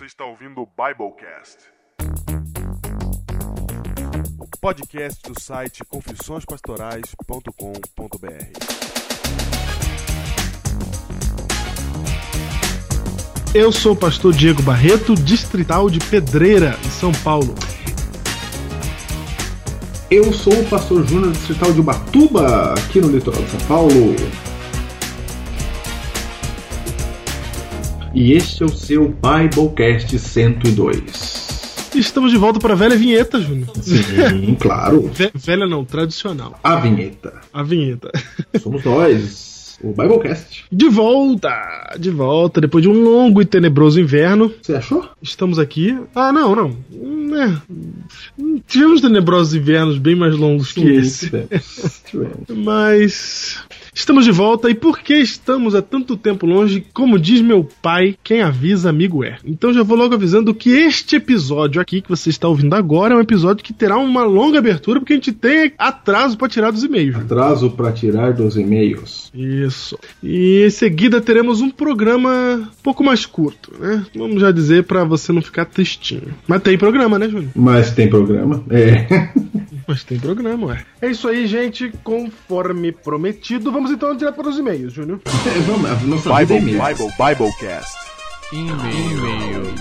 Você está ouvindo o Biblecast. Podcast do site confissõespastorais.com.br. Eu sou o pastor Diego Barreto, distrital de Pedreira, em São Paulo. Eu sou o pastor Júnior, distrital de Ubatuba, aqui no litoral de São Paulo. E este é o seu Biblecast 102. Estamos de volta para a velha vinheta, Júnior. Sim, claro. Ve- velha não, tradicional. A vinheta. A vinheta. Somos nós, o Biblecast. De volta! De volta, depois de um longo e tenebroso inverno. Você achou? Estamos aqui. Ah, não, não. Hum, é. Tivemos tenebrosos invernos bem mais longos que esse. Tivemos. Tivemos. Mas estamos de volta e por que estamos há tanto tempo longe? Como diz meu pai, quem avisa amigo é. Então já vou logo avisando que este episódio aqui que você está ouvindo agora é um episódio que terá uma longa abertura porque a gente tem atraso para tirar dos e-mails. Atraso para tirar dos e-mails. Isso. E em seguida teremos um programa um pouco mais curto, né? Vamos já dizer para você não ficar tristinho. Mas tem programa, né, Júnior? Mas tem programa? É. Mas tem programa, ué. É isso aí, gente. Conforme prometido, vamos então direto para os e-mails, Júnior. Vamos, nossa é Bible, e-mail. Bible, Biblecast. E-mail.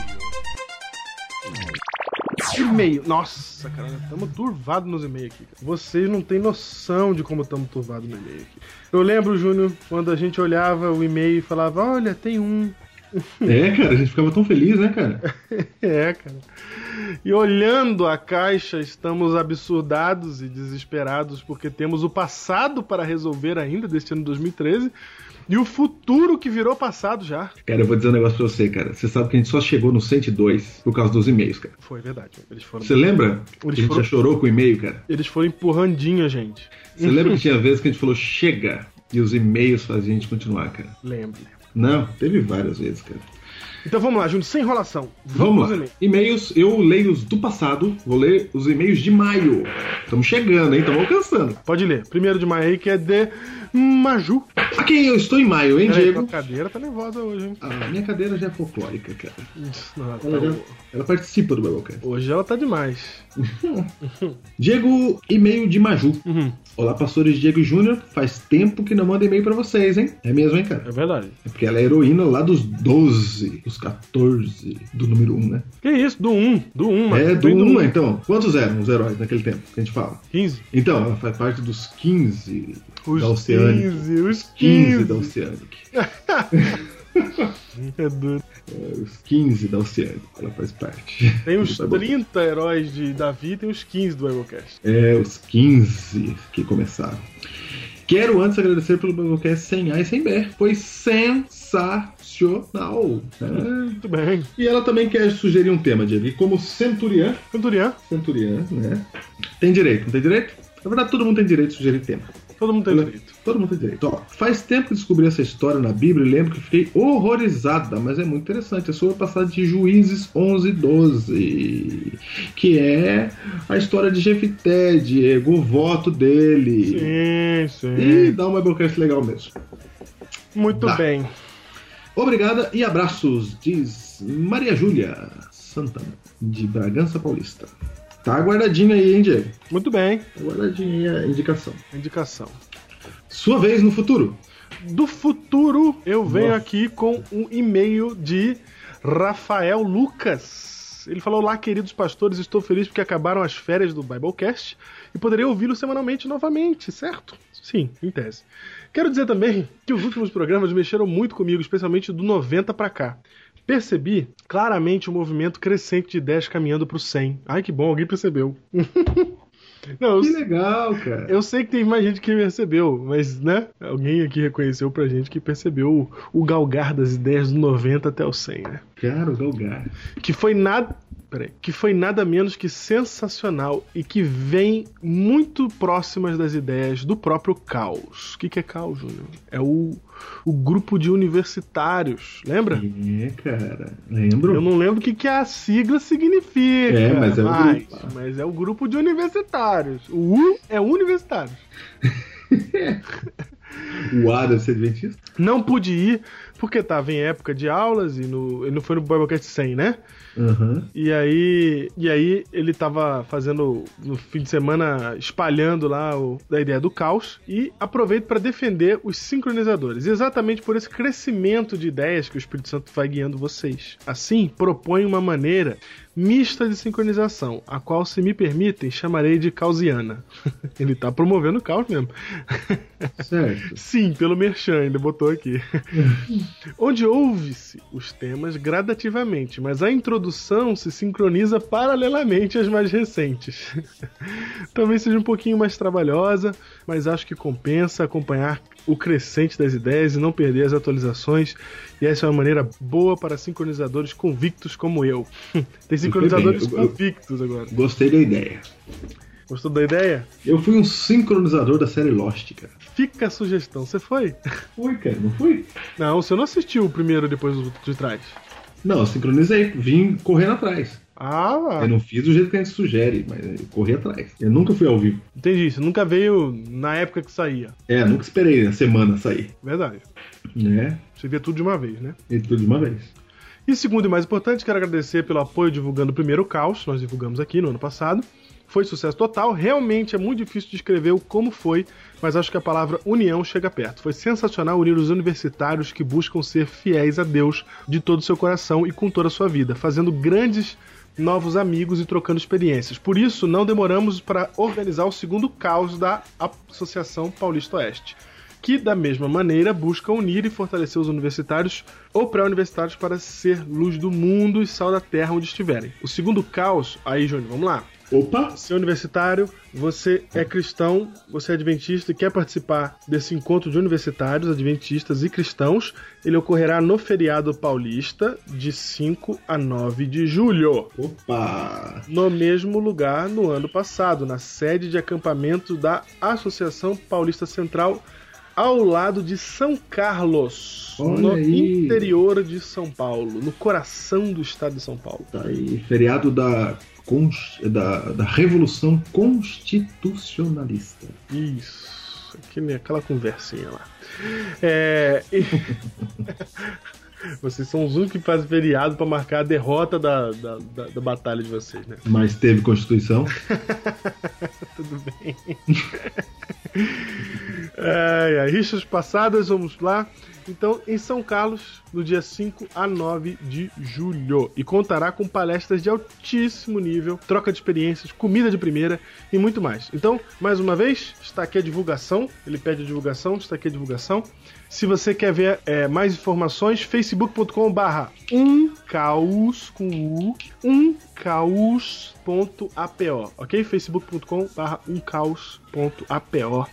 E-mail. Nossa, cara, estamos turvados nos e-mails aqui. cara. Vocês não têm noção de como estamos turvados no e-mail aqui. Eu lembro, Júnior, quando a gente olhava o e-mail e falava: Olha, tem um. É, cara, a gente ficava tão feliz, né, cara? É, cara. E olhando a caixa, estamos absurdados e desesperados porque temos o passado para resolver ainda deste ano de 2013 e o futuro que virou passado já. Cara, eu vou dizer um negócio pra você, cara. Você sabe que a gente só chegou no 102 por causa dos e-mails, cara. Foi verdade. Eles foram, Você lembra? que a Eles gente foram- já chorou com o e-mail, cara? eles foram empurrandinho a gente. Você lembra que tinha vezes que a gente falou chega e os e-mails faziam a gente continuar, cara? Lembro. Não, teve várias vezes, cara. Então vamos lá, Júnior, sem enrolação. Vamos aos lá. e-mails. Eu leio os do passado, vou ler os e-mails de maio. Estamos chegando, hein? Estamos alcançando. Pode ler. Primeiro de maio aí, que é de Maju. Aqui eu estou em maio, hein, Peraí, Diego? tua cadeira tá nervosa hoje, hein? A minha cadeira já é folclórica, cara. Não, tá- Ela, já- ela participa do Biblecast. Hoje ela tá demais. Diego, e-mail de Maju. Uhum. Olá, pastores Diego Júnior. Faz tempo que não manda e-mail pra vocês, hein? É mesmo, hein, cara? É verdade. É porque ela é heroína lá dos 12, dos 14, do número 1, né? Que isso? Do 1. Do 1, é, do Vem 1, então. Quantos eram os heróis naquele tempo que a gente fala? 15. Então, ela faz parte dos 15 Os da Oceanic. 15, os 15 15. da Oceanic. É doido. É, os 15 da Oceanic. Ela faz parte. Tem Biblecast. 30 heróis de Davi e tem uns 15 do Biblecast. É, os 15 que começaram. Quero antes agradecer pelo Biblecast sem A e sem B. Foi sensacional. É. Muito bem. E ela também quer sugerir um tema, Diego. E como centuriã, Canturian, centuriã, né? Tem direito, não tem direito? Na verdade, todo mundo tem direito de sugerir tema. Todo mundo tem Ela- direito. Todo mundo tem direito. Ó, faz tempo que descobri essa história na Bíblia e lembro que fiquei horrorizada, mas é muito interessante. É sobre a passagem de Juízes 11, 12, que é a história de Jefité, Diego, o voto dele. Sim, E sim. dá uma Biblecast legal mesmo. Muito Dá. bem. Obrigada e abraços, diz Maria Júlia Santana, de Bragança Paulista. Tá guardadinho aí, hein, Diego? Muito bem. Tá guardadinho aí a indicação. Indicação. Sua vez no futuro. Do futuro, eu venho Nossa. aqui com um e-mail de Rafael Lucas. Ele falou: Olá, queridos pastores, estou feliz porque acabaram as férias do Biblecast e poderei ouvi-lo semanalmente novamente, certo? Sim, em tese. Quero dizer também que os últimos programas mexeram muito comigo, especialmente do 90 pra cá. Percebi claramente o movimento crescente de ideias caminhando pro 100. Ai, que bom, alguém percebeu. Não, eu Que legal, cara. eu sei que tem mais gente que percebeu, mas, né? Alguém aqui reconheceu pra gente que percebeu o, o galgar das ideias do 90 até o 100, né? Cara, o Galgar. Que foi nada. Peraí. Que foi nada menos que sensacional e que vem muito próximas das ideias do próprio Caos. O que, que é Caos, Júnior? É o, o grupo de universitários, lembra? É, cara. Lembro? Eu não lembro o que, que a sigla significa. É, mas é o mas, grupo. mas é o grupo de universitários. O U é universitários. O A deve ser adventista? Não pude ir porque tava em época de aulas e no, ele não foi no Biblecast 100, né? Aham. E aí, e aí ele tava fazendo no fim de semana espalhando lá o, da ideia do caos e aproveito para defender os sincronizadores. Exatamente por esse crescimento de ideias que o Espírito Santo vai guiando vocês. Assim, propõe uma maneira mista de sincronização, a qual, se me permitem, chamarei de causiana. ele tá promovendo o caos mesmo. Certo. Sim, pelo Merchan, ele botou aqui. Onde ouve-se os temas gradativamente, mas a introdução se sincroniza paralelamente às mais recentes. Talvez seja um pouquinho mais trabalhosa, mas acho que compensa acompanhar o crescente das ideias e não perder as atualizações. E essa é uma maneira boa para sincronizadores convictos como eu. Tem sincronizadores eu- convictos agora. Gostei da ideia. Gostou da ideia? Eu fui um sincronizador da série Lost, cara. Fica a sugestão. Você foi? Fui, cara, não fui? Não, você não assistiu o primeiro depois do de trás. Não, eu sincronizei, vim correndo atrás. Ah, Eu não fiz do jeito que a gente sugere, mas eu corri atrás. Eu nunca fui ao vivo. entendi. Você nunca veio na época que saía. É, nunca esperei a semana sair. Verdade. Né? Você vê tudo de uma vez, né? E tudo de uma vez. E segundo e mais importante, quero agradecer pelo apoio divulgando o primeiro caos, nós divulgamos aqui no ano passado. Foi sucesso total, realmente é muito difícil descrever o como foi, mas acho que a palavra união chega perto. Foi sensacional unir os universitários que buscam ser fiéis a Deus de todo o seu coração e com toda a sua vida, fazendo grandes novos amigos e trocando experiências. Por isso, não demoramos para organizar o segundo caos da Associação Paulista Oeste que da mesma maneira busca unir e fortalecer os universitários ou pré-universitários para ser luz do mundo e sal da terra onde estiverem. O segundo caos, aí Júnior, vamos lá. Opa! Você é universitário, você é cristão, você é adventista e quer participar desse encontro de universitários, adventistas e cristãos, ele ocorrerá no feriado paulista de 5 a 9 de julho Opa! no mesmo lugar no ano passado, na sede de acampamento da Associação Paulista Central, ao lado de São Carlos, Olha no aí. interior de São Paulo, no coração do estado de São Paulo. Tá aí, feriado da, da, da Revolução Constitucionalista. Isso, aquele, aquela conversinha lá. É, e- Vocês são os únicos que fazem feriado para marcar a derrota da, da, da- da batalha de vocês, né? Mas teve Constituição. Tudo bem. Ai, ai, rixas passadas, vamos lá. Então, em São Carlos, no dia 5 a 9 de julho. E contará com palestras de altíssimo nível, troca de experiências, comida de primeira e muito mais. Então, mais uma vez, está aqui a divulgação. Ele pede a divulgação, está aqui a divulgação. Se você quer ver é, mais informações, facebook.com barra um caos com u, um caos.apo, ok? facebook.com barra um caos.apo.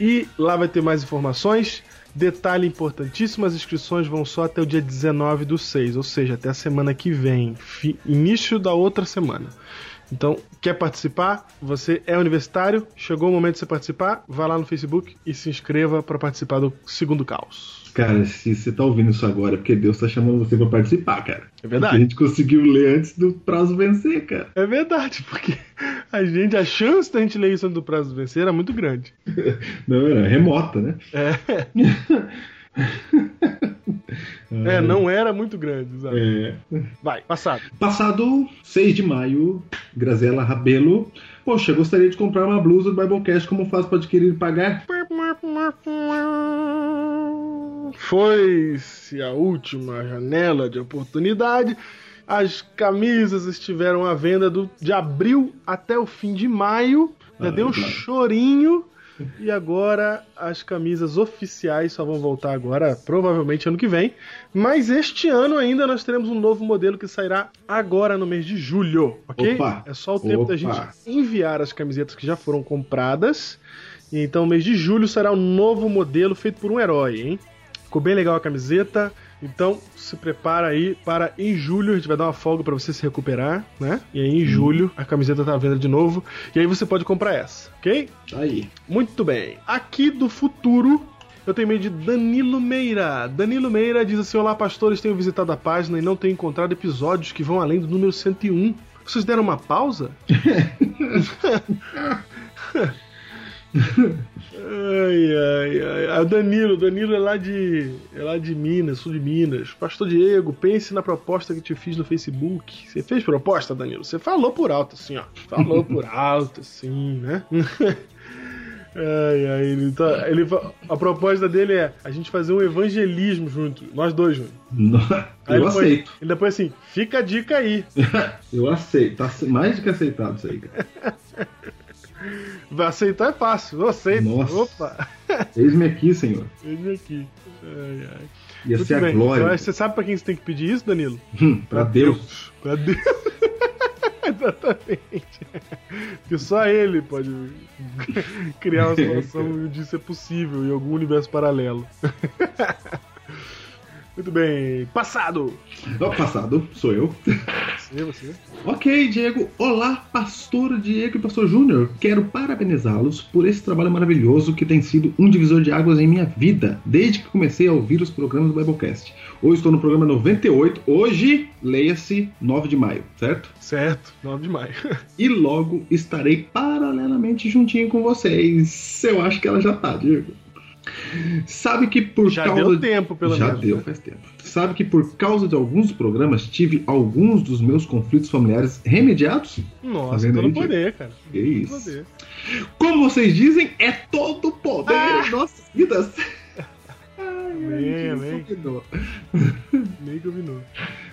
E lá vai ter mais informações. Detalhe importantíssimo: as inscrições vão só até o dia 19 do 6, ou seja, até a semana que vem, início da outra semana. Então, quer participar? Você é universitário? Chegou o momento de você participar? Vá lá no Facebook e se inscreva para participar do segundo caos. Cara, se você tá ouvindo isso agora, é porque Deus tá chamando você pra participar, cara. É verdade. Porque a gente conseguiu ler antes do prazo vencer, cara. É verdade, porque a gente, a chance da gente ler isso antes do prazo vencer era muito grande. Não, era remota, né? É, é não era muito grande, sabe? É. Vai, passado. Passado 6 de maio, Grazela Rabelo. Poxa, gostaria de comprar uma blusa do Biblecast. Como faço para adquirir e pagar? Foi-se a última janela de oportunidade. As camisas estiveram à venda do, de abril até o fim de maio. Ah, deu um chorinho. E agora as camisas oficiais só vão voltar agora, provavelmente ano que vem. Mas este ano ainda nós teremos um novo modelo que sairá agora no mês de julho, ok? Opa! É só o tempo da Opa! gente enviar as camisetas que já foram compradas. E então, mês de julho será um novo modelo feito por um herói, hein? Ficou bem legal a camiseta. Então, se prepara aí para em julho a gente vai dar uma folga para você se recuperar, né? E aí em julho a camiseta tá à venda de novo. E aí você pode comprar essa, ok? Aí. Muito bem. Aqui do futuro, eu tenho meio de Danilo Meira. Danilo Meira diz assim: Olá, pastores, tenho visitado a página e não tenho encontrado episódios que vão além do número 101. Vocês deram uma pausa? Ai, ai, ai. o Danilo, o Danilo é lá de. é lá de Minas, sul de Minas. Pastor Diego, pense na proposta que te fiz no Facebook. Você fez proposta, Danilo? Você falou por alto, assim, ó. Falou por alto, assim, né? Ai, ai, ele tá, ele, a proposta dele é a gente fazer um evangelismo junto, nós dois juntos. Eu aceito. Ele depois assim, fica a dica aí. Eu aceito. Tá mais do que aceitado isso aí, cara. Vai aceitar é fácil, eu aceito. Nossa. Opa, Eis-me aqui, senhor. ele aqui. Ai, ai. Ia Muito ser a bem. glória. Mas Você sabe pra quem você tem que pedir isso, Danilo? Hum, pra Deus. Pra Deus. Exatamente. Que só ele pode criar uma situação onde isso é possível em algum universo paralelo. Muito bem. Passado! Ó, passado, sou eu. Você, você. Ok, Diego. Olá, pastor Diego e pastor Júnior. Quero parabenizá-los por esse trabalho maravilhoso que tem sido um divisor de águas em minha vida, desde que comecei a ouvir os programas do Biblecast. Hoje estou no programa 98, hoje, leia-se 9 de maio, certo? Certo, 9 de maio. E logo estarei paralelamente juntinho com vocês. Eu acho que ela já tá, Diego. Sabe que por Já causa deu de- tempo, pelo já menos. deu, né? faz tempo. Sabe que por causa de alguns programas tive alguns dos meus conflitos familiares remediados? Nossa, todo aí, poder, cara. Que Todo isso. poder. Como vocês dizem, é todo o poder Ah! em nossas vidas. Ai, Amém, amém. combinou. Nem combinou.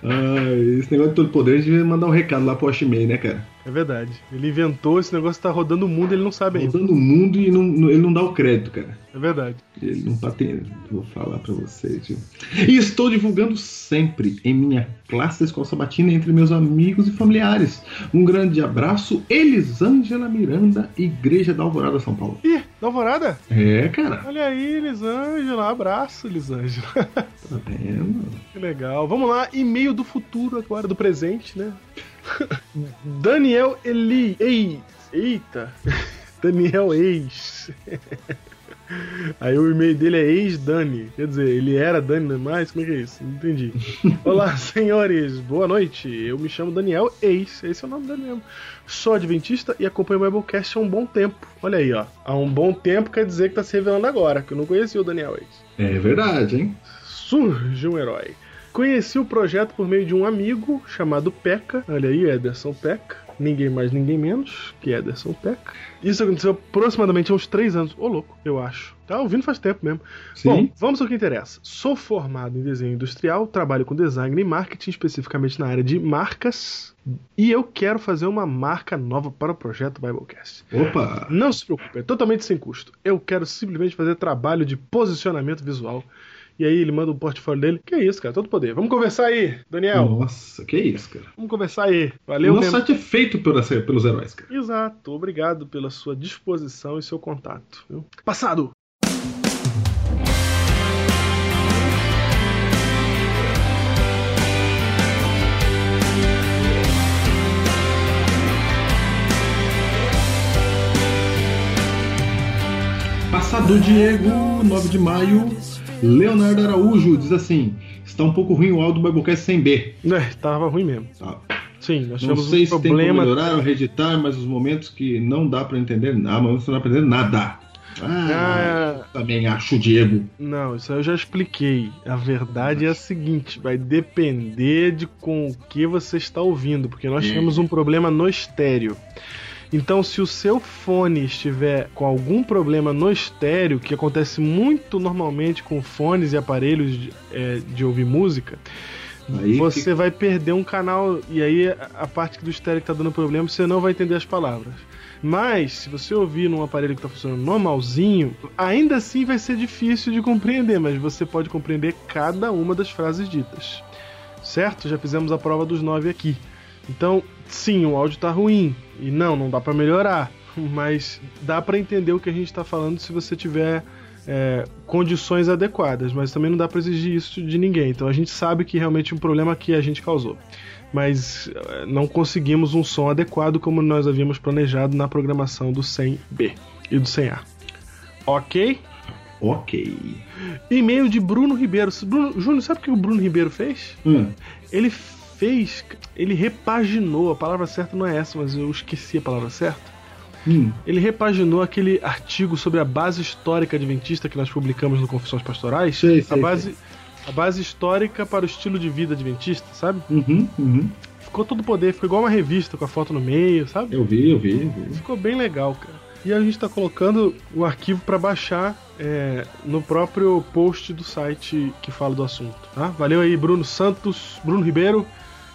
Ai, esse negócio de todo poder, a gente devia mandar um recado lá pro Oshimei, né, cara? É verdade. Ele inventou esse negócio, tá rodando o mundo, ele não sabe ainda. Rodando o mundo e não- ele não dá o crédito, cara. É verdade. Ele não patenta. Vou falar pra vocês? E estou divulgando sempre em minha classe da escola sabatina entre meus amigos e familiares. Um grande abraço, Elisângela Miranda, Igreja da Alvorada, São Paulo. Ih, da Alvorada? É, cara. Olha aí, Elisângela. Abraço, Elisângela. Tá vendo? Que legal. Vamos lá, e-mail do futuro agora, do presente, né? Daniel Eli. Ei, eita. Daniel Ex. Aí o e-mail dele é ex-Dani. Quer dizer, ele era Dani, não é mais? Como é que é isso? Não entendi. Olá, senhores. Boa noite. Eu me chamo Daniel Ex. Esse é o nome dele mesmo. Sou adventista e acompanho o Biblecast há um bom tempo. Olha aí, ó. Há um bom tempo quer dizer que tá se revelando agora, que eu não conhecia o Daniel Ex É verdade, hein? surge um herói. Conheci o projeto por meio de um amigo chamado Peca. Olha aí, Ederson Peca. Ninguém mais, ninguém menos que Ederson Peca. Isso aconteceu aproximadamente há uns três anos. Ô, louco, eu acho. Tá ouvindo faz tempo mesmo. Sim. Bom, vamos ao que interessa. Sou formado em desenho industrial, trabalho com design e marketing, especificamente na área de marcas. E eu quero fazer uma marca nova para o projeto Biblecast. Opa! Não se preocupe, é totalmente sem custo. Eu quero simplesmente fazer trabalho de posicionamento visual. E aí ele manda o portfólio dele. Que isso, cara, todo poder. Vamos conversar aí, Daniel. Nossa, que isso, cara. Vamos conversar aí. Valeu nosso mesmo. site é feito pelos heróis, cara. Exato, obrigado pela sua disposição e seu contato. viu? Passado! Passado Diego, 9 de maio. Leonardo Araújo diz assim: está um pouco ruim o áudio do Biblecast sem B. É, tava ruim mesmo. Tá. Sim, nós Não sei um se tem como problema. melhorar ou reeditar, mas os momentos que não dá pra entender nada, que não dá pra entender nada. Ah, Ah, também acho, Diego. não, isso aí eu já expliquei. A verdade é a seguinte: vai depender de com o que você está ouvindo, porque nós Hum. tivemos um problema no estéreo. Então, se o seu fone estiver com algum problema no estéreo, que acontece muito normalmente com fones e aparelhos de, é, de ouvir música, Aí você fica- vai perder um canal e aí a- a parte do estéreo que tá dando problema, você não vai entender as palavras. Mas, se você ouvir num aparelho que tá funcionando normalzinho, ainda assim vai ser difícil de compreender, mas você pode compreender cada uma das frases ditas. Certo? Já fizemos a prova dos nove aqui. Então, sim, o áudio tá ruim. E não, não dá pra melhorar. Mas dá pra entender o que a gente tá falando se você tiver é, condições adequadas, mas também não dá pra exigir isso de ninguém. Então a gente sabe que realmente é um problema que a gente causou. Mas é, não conseguimos um som adequado como nós havíamos planejado na programação do 100B e do 100A. Ok? Ok. E-mail de Bruno Ribeiro. Bruno, Júnior, sabe o que o Bruno Ribeiro fez? Hum, Ele fez. Ele repaginou. A palavra certa não é essa, mas eu esqueci a palavra certa. Hum, Ele repaginou aquele artigo sobre a base histórica adventista que nós publicamos no Confissões Pastorais. Sei, a, sei, base, a base histórica para o estilo de vida adventista, sabe? uhum, uhum. Ficou todo poder, ficou igual uma revista com a foto no meio, sabe? Eu vi, eu vi, eu vi. Ficou bem legal, cara. E a gente tá colocando o arquivo para baixar é, no próprio post do site que fala do assunto, tá? Valeu aí, Bruno Santos, Bruno Ribeiro,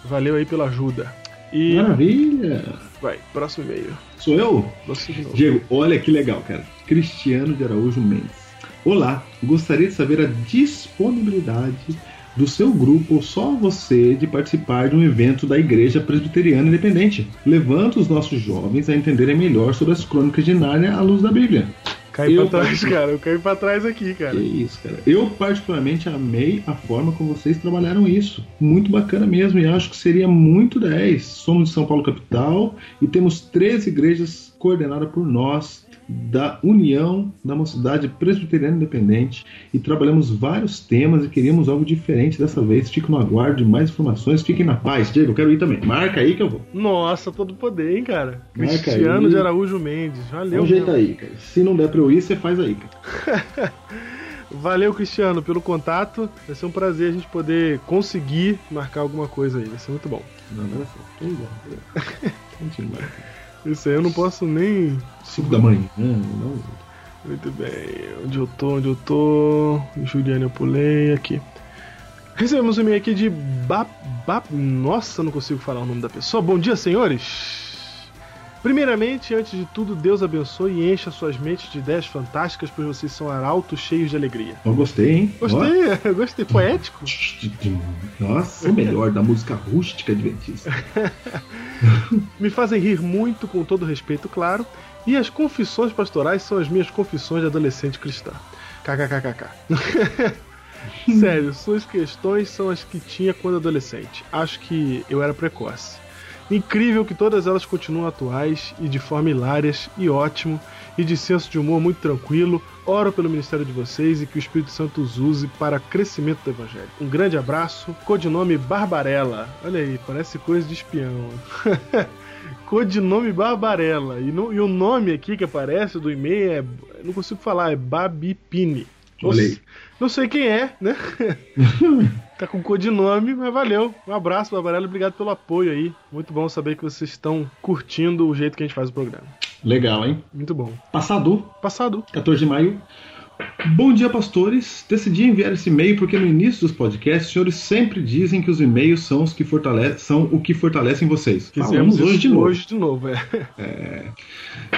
valeu aí pela ajuda. E Maravilha! vai, próximo e-mail. Sou eu? Você de novo. Diego, olha que legal, cara. Cristiano de Araújo Mendes. Olá, gostaria de saber a disponibilidade do seu grupo ou só você de participar de um evento da Igreja Presbiteriana Independente, levando os nossos jovens a entenderem melhor sobre as crônicas de Nárnia à luz da Bíblia. Cai Eu- pra trás, cara. Eu caí pra trás aqui, cara. Que isso, cara. Eu particularmente amei a forma como vocês trabalharam isso. Muito bacana mesmo e acho que seria muito 10. Somos de São Paulo capital e temos três igrejas coordenadas por nós da União da Mocidade Presbiteriana Independente e trabalhamos vários temas e queríamos algo diferente dessa vez. Fico no aguardo de mais informações. Fiquem na paz. Diego, eu quero ir também. Marca aí que eu vou. Nossa, todo poder, hein, cara. Marca Cristiano aí. de Araújo Mendes. Valeu, um jeito aí, cara. Se não der pra eu ir, você faz aí, cara. Valeu, Cristiano, pelo contato. Vai ser um prazer a gente poder conseguir marcar alguma coisa aí. Vai ser muito bom. Não, não é só. Tô igual. A gente marca. Isso aí eu não posso nem. 5 da manhã. Não. Muito bem. Onde eu tô? Onde eu tô? Juliane, eu pulei aqui. Recebemos um e-mail aqui de Bap. Bap... Nossa, não consigo falar o nome da pessoa. Bom dia, senhores! Primeiramente, antes de tudo, Deus abençoe e encha suas mentes de ideias fantásticas, pois vocês são arautos cheios de alegria. Eu gostei, hein? Gostei, gostei. Poético. Nossa, o melhor da música rústica adventista. Me fazem rir muito, com todo respeito, claro. E as confissões pastorais são as minhas confissões de adolescente cristã. KKKKK. Sério, suas questões são as que tinha quando adolescente. Acho que eu era precoce. Incrível que todas elas continuam atuais e de forma hilárias e ótimo e de senso de humor muito tranquilo. Oro pelo ministério de vocês e que o Espírito Santo os use para crescimento do Evangelho. Um grande abraço. Codinome Barbarella. Olha aí, parece coisa de espião. Codinome Barbarella. E, no- e o nome aqui que aparece do e-mail é. Não consigo falar, é Babipini. Sei- Não sei quem é, né? tá com codinome, mas valeu. Um abraço, Barbarella. Obrigado pelo apoio aí. Muito bom saber que vocês estão curtindo o jeito que a gente faz o programa. Legal, hein? Muito bom. Passado, Passado. 14 de maio. Bom dia, pastores. Decidi enviar esse e-mail porque no início dos podcasts, os senhores sempre dizem que os e-mails são os que fortalecem, são o que fortalecem vocês. Fizemos Falamos hoje de novo. Hoje de novo, é.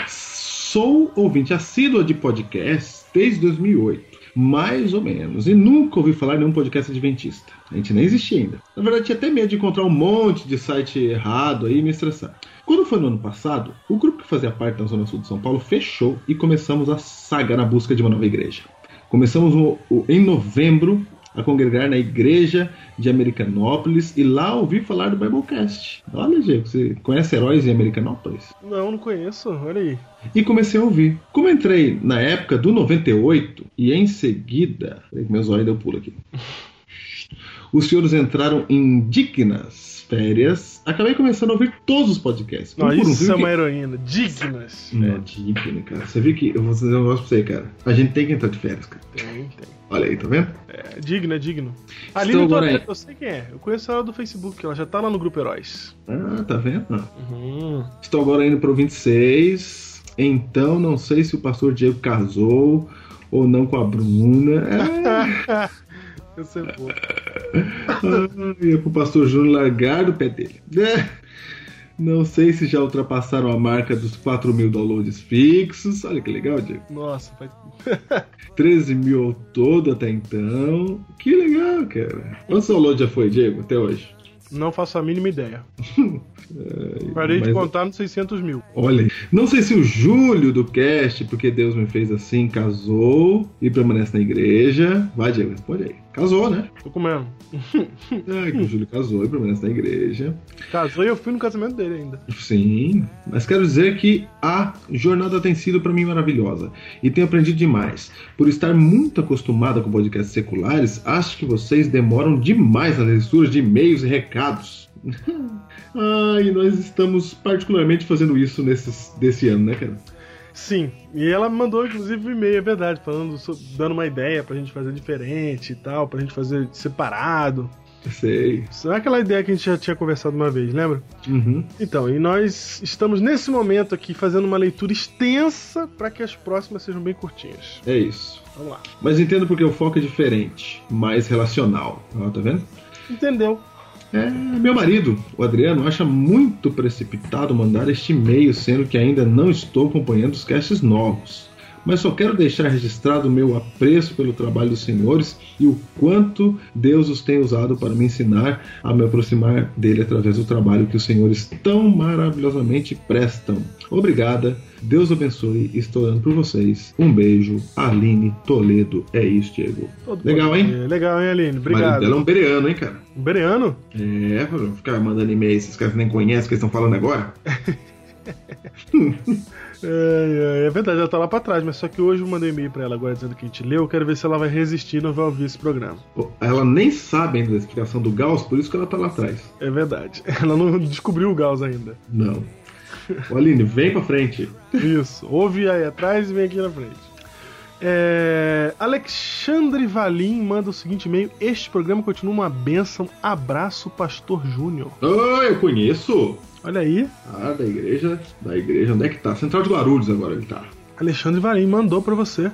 Sou ouvinte assídua de podcast desde 2008, mais ou menos, e nunca ouvi falar em nenhum podcast adventista. A gente nem existia ainda. Na verdade, tinha até medo de encontrar um monte de site errado aí e me estressar. Quando foi no ano passado, o grupo que fazia parte da Zona Sul de São Paulo fechou e começamos a saga na busca de uma nova igreja. Começamos o- o- em novembro a congregar na igreja de Americanópolis e lá ouvi falar do Biblecast. Olha, Diego, você conhece heróis em Americanópolis? Não, não conheço. Olha aí. e comecei a ouvir. Como entrei na época do 98 e em seguida. Meus olhos deu pulo aqui. Os senhores entraram em dignas férias. Acabei começando a ouvir todos os podcasts. Um Não, um, isso viu é que- uma heroína. Dignas. É digno, cara. Você viu que. Eu vou dizer um negócio pra você, cara. A gente tem que entrar de férias, cara. Tem, tem. Olha aí, tá vendo? É digno, é digno. Ali Estou no agora aí. eu sei quem é. Eu conheço ela do Facebook, ela já tá lá no grupo Heróis. Ah, tá vendo? Uhum. Estou agora indo pro 26. Então, não sei se o pastor Diego casou ou não com a Bruna. É. É bom. Ia pro pastor Júnior largar do pé dele. É. Não sei se já ultrapassaram a marca dos 4 mil downloads fixos. Olha que legal, Diego. Nossa, vai... 13 mil ao todo até então. Que legal, cara. Quantos downloads já foi, Diego, até hoje? não faço a mínima ideia. Parei de Mas- contar nos 600 mil. Olha, não sei se o Júlio do cast, porque Deus me fez assim, casou e permanece na igreja. Vai, Diego, responde aí. Casou, né? Tô comendo. É, que o Júlio casou e permanece na igreja. Casou e eu fui no casamento dele ainda. Sim, mas quero dizer que a jornada tem sido para mim maravilhosa e tenho aprendido demais. Por estar muito acostumada com podcasts seculares, acho que vocês demoram demais nas leituras de e-mails e recados. ah, e nós estamos particularmente fazendo isso nesses, desse ano, né, cara? Sim, e ela mandou inclusive um e-mail, é verdade, falando, dando uma ideia pra gente fazer diferente e tal, pra gente fazer separado. Sei. Isso é aquela ideia que a gente já tinha conversado uma vez, lembra? Uhum. Então, e nós estamos nesse momento aqui fazendo uma leitura extensa pra que as próximas sejam bem curtinhas. É isso. Vamos lá. Mas entendo porque o foco é diferente, mais relacional. Ó, tá vendo? Entendeu? É, meu marido, o Adriano, acha muito precipitado mandar este e-mail, sendo que ainda não estou acompanhando os casts novos. Mas só quero deixar registrado o meu apreço pelo trabalho dos senhores e o quanto Deus os tem usado para me ensinar a me aproximar dele através do trabalho que os senhores tão maravilhosamente prestam. Obrigada, Deus abençoe, estou orando por vocês. Um beijo, Aline Toledo. É isso, Diego. Todo Legal, hein? É, Legal, hein, Aline? Obrigado. dela é um bereano, hein, cara? Bereano? É, ficar mandando e-mail, esses caras que nem conhecem o que eles estão falando agora. É, é, é verdade, ela tá lá pra trás, mas só que hoje eu mandei um e-mail pra ela agora dizendo que a gente leu. Eu quero ver se ela vai resistir e não vai ouvir esse programa. Ela nem sabe ainda da explicação do Gauss, por isso que ela tá lá atrás. É verdade. Ela não descobriu o Gauss ainda. Não. Ô, Aline, vem pra frente. Isso. Ouve aí atrás e vem aqui na frente. É, Alexandre Valim manda o seguinte e-mail: Este programa continua uma benção. Abraço, Pastor Júnior. Oh, eu conheço. Olha aí, Ah, da igreja. Da igreja, onde é que tá? Central de Guarulhos agora ele tá. Alexandre Valim mandou pra você.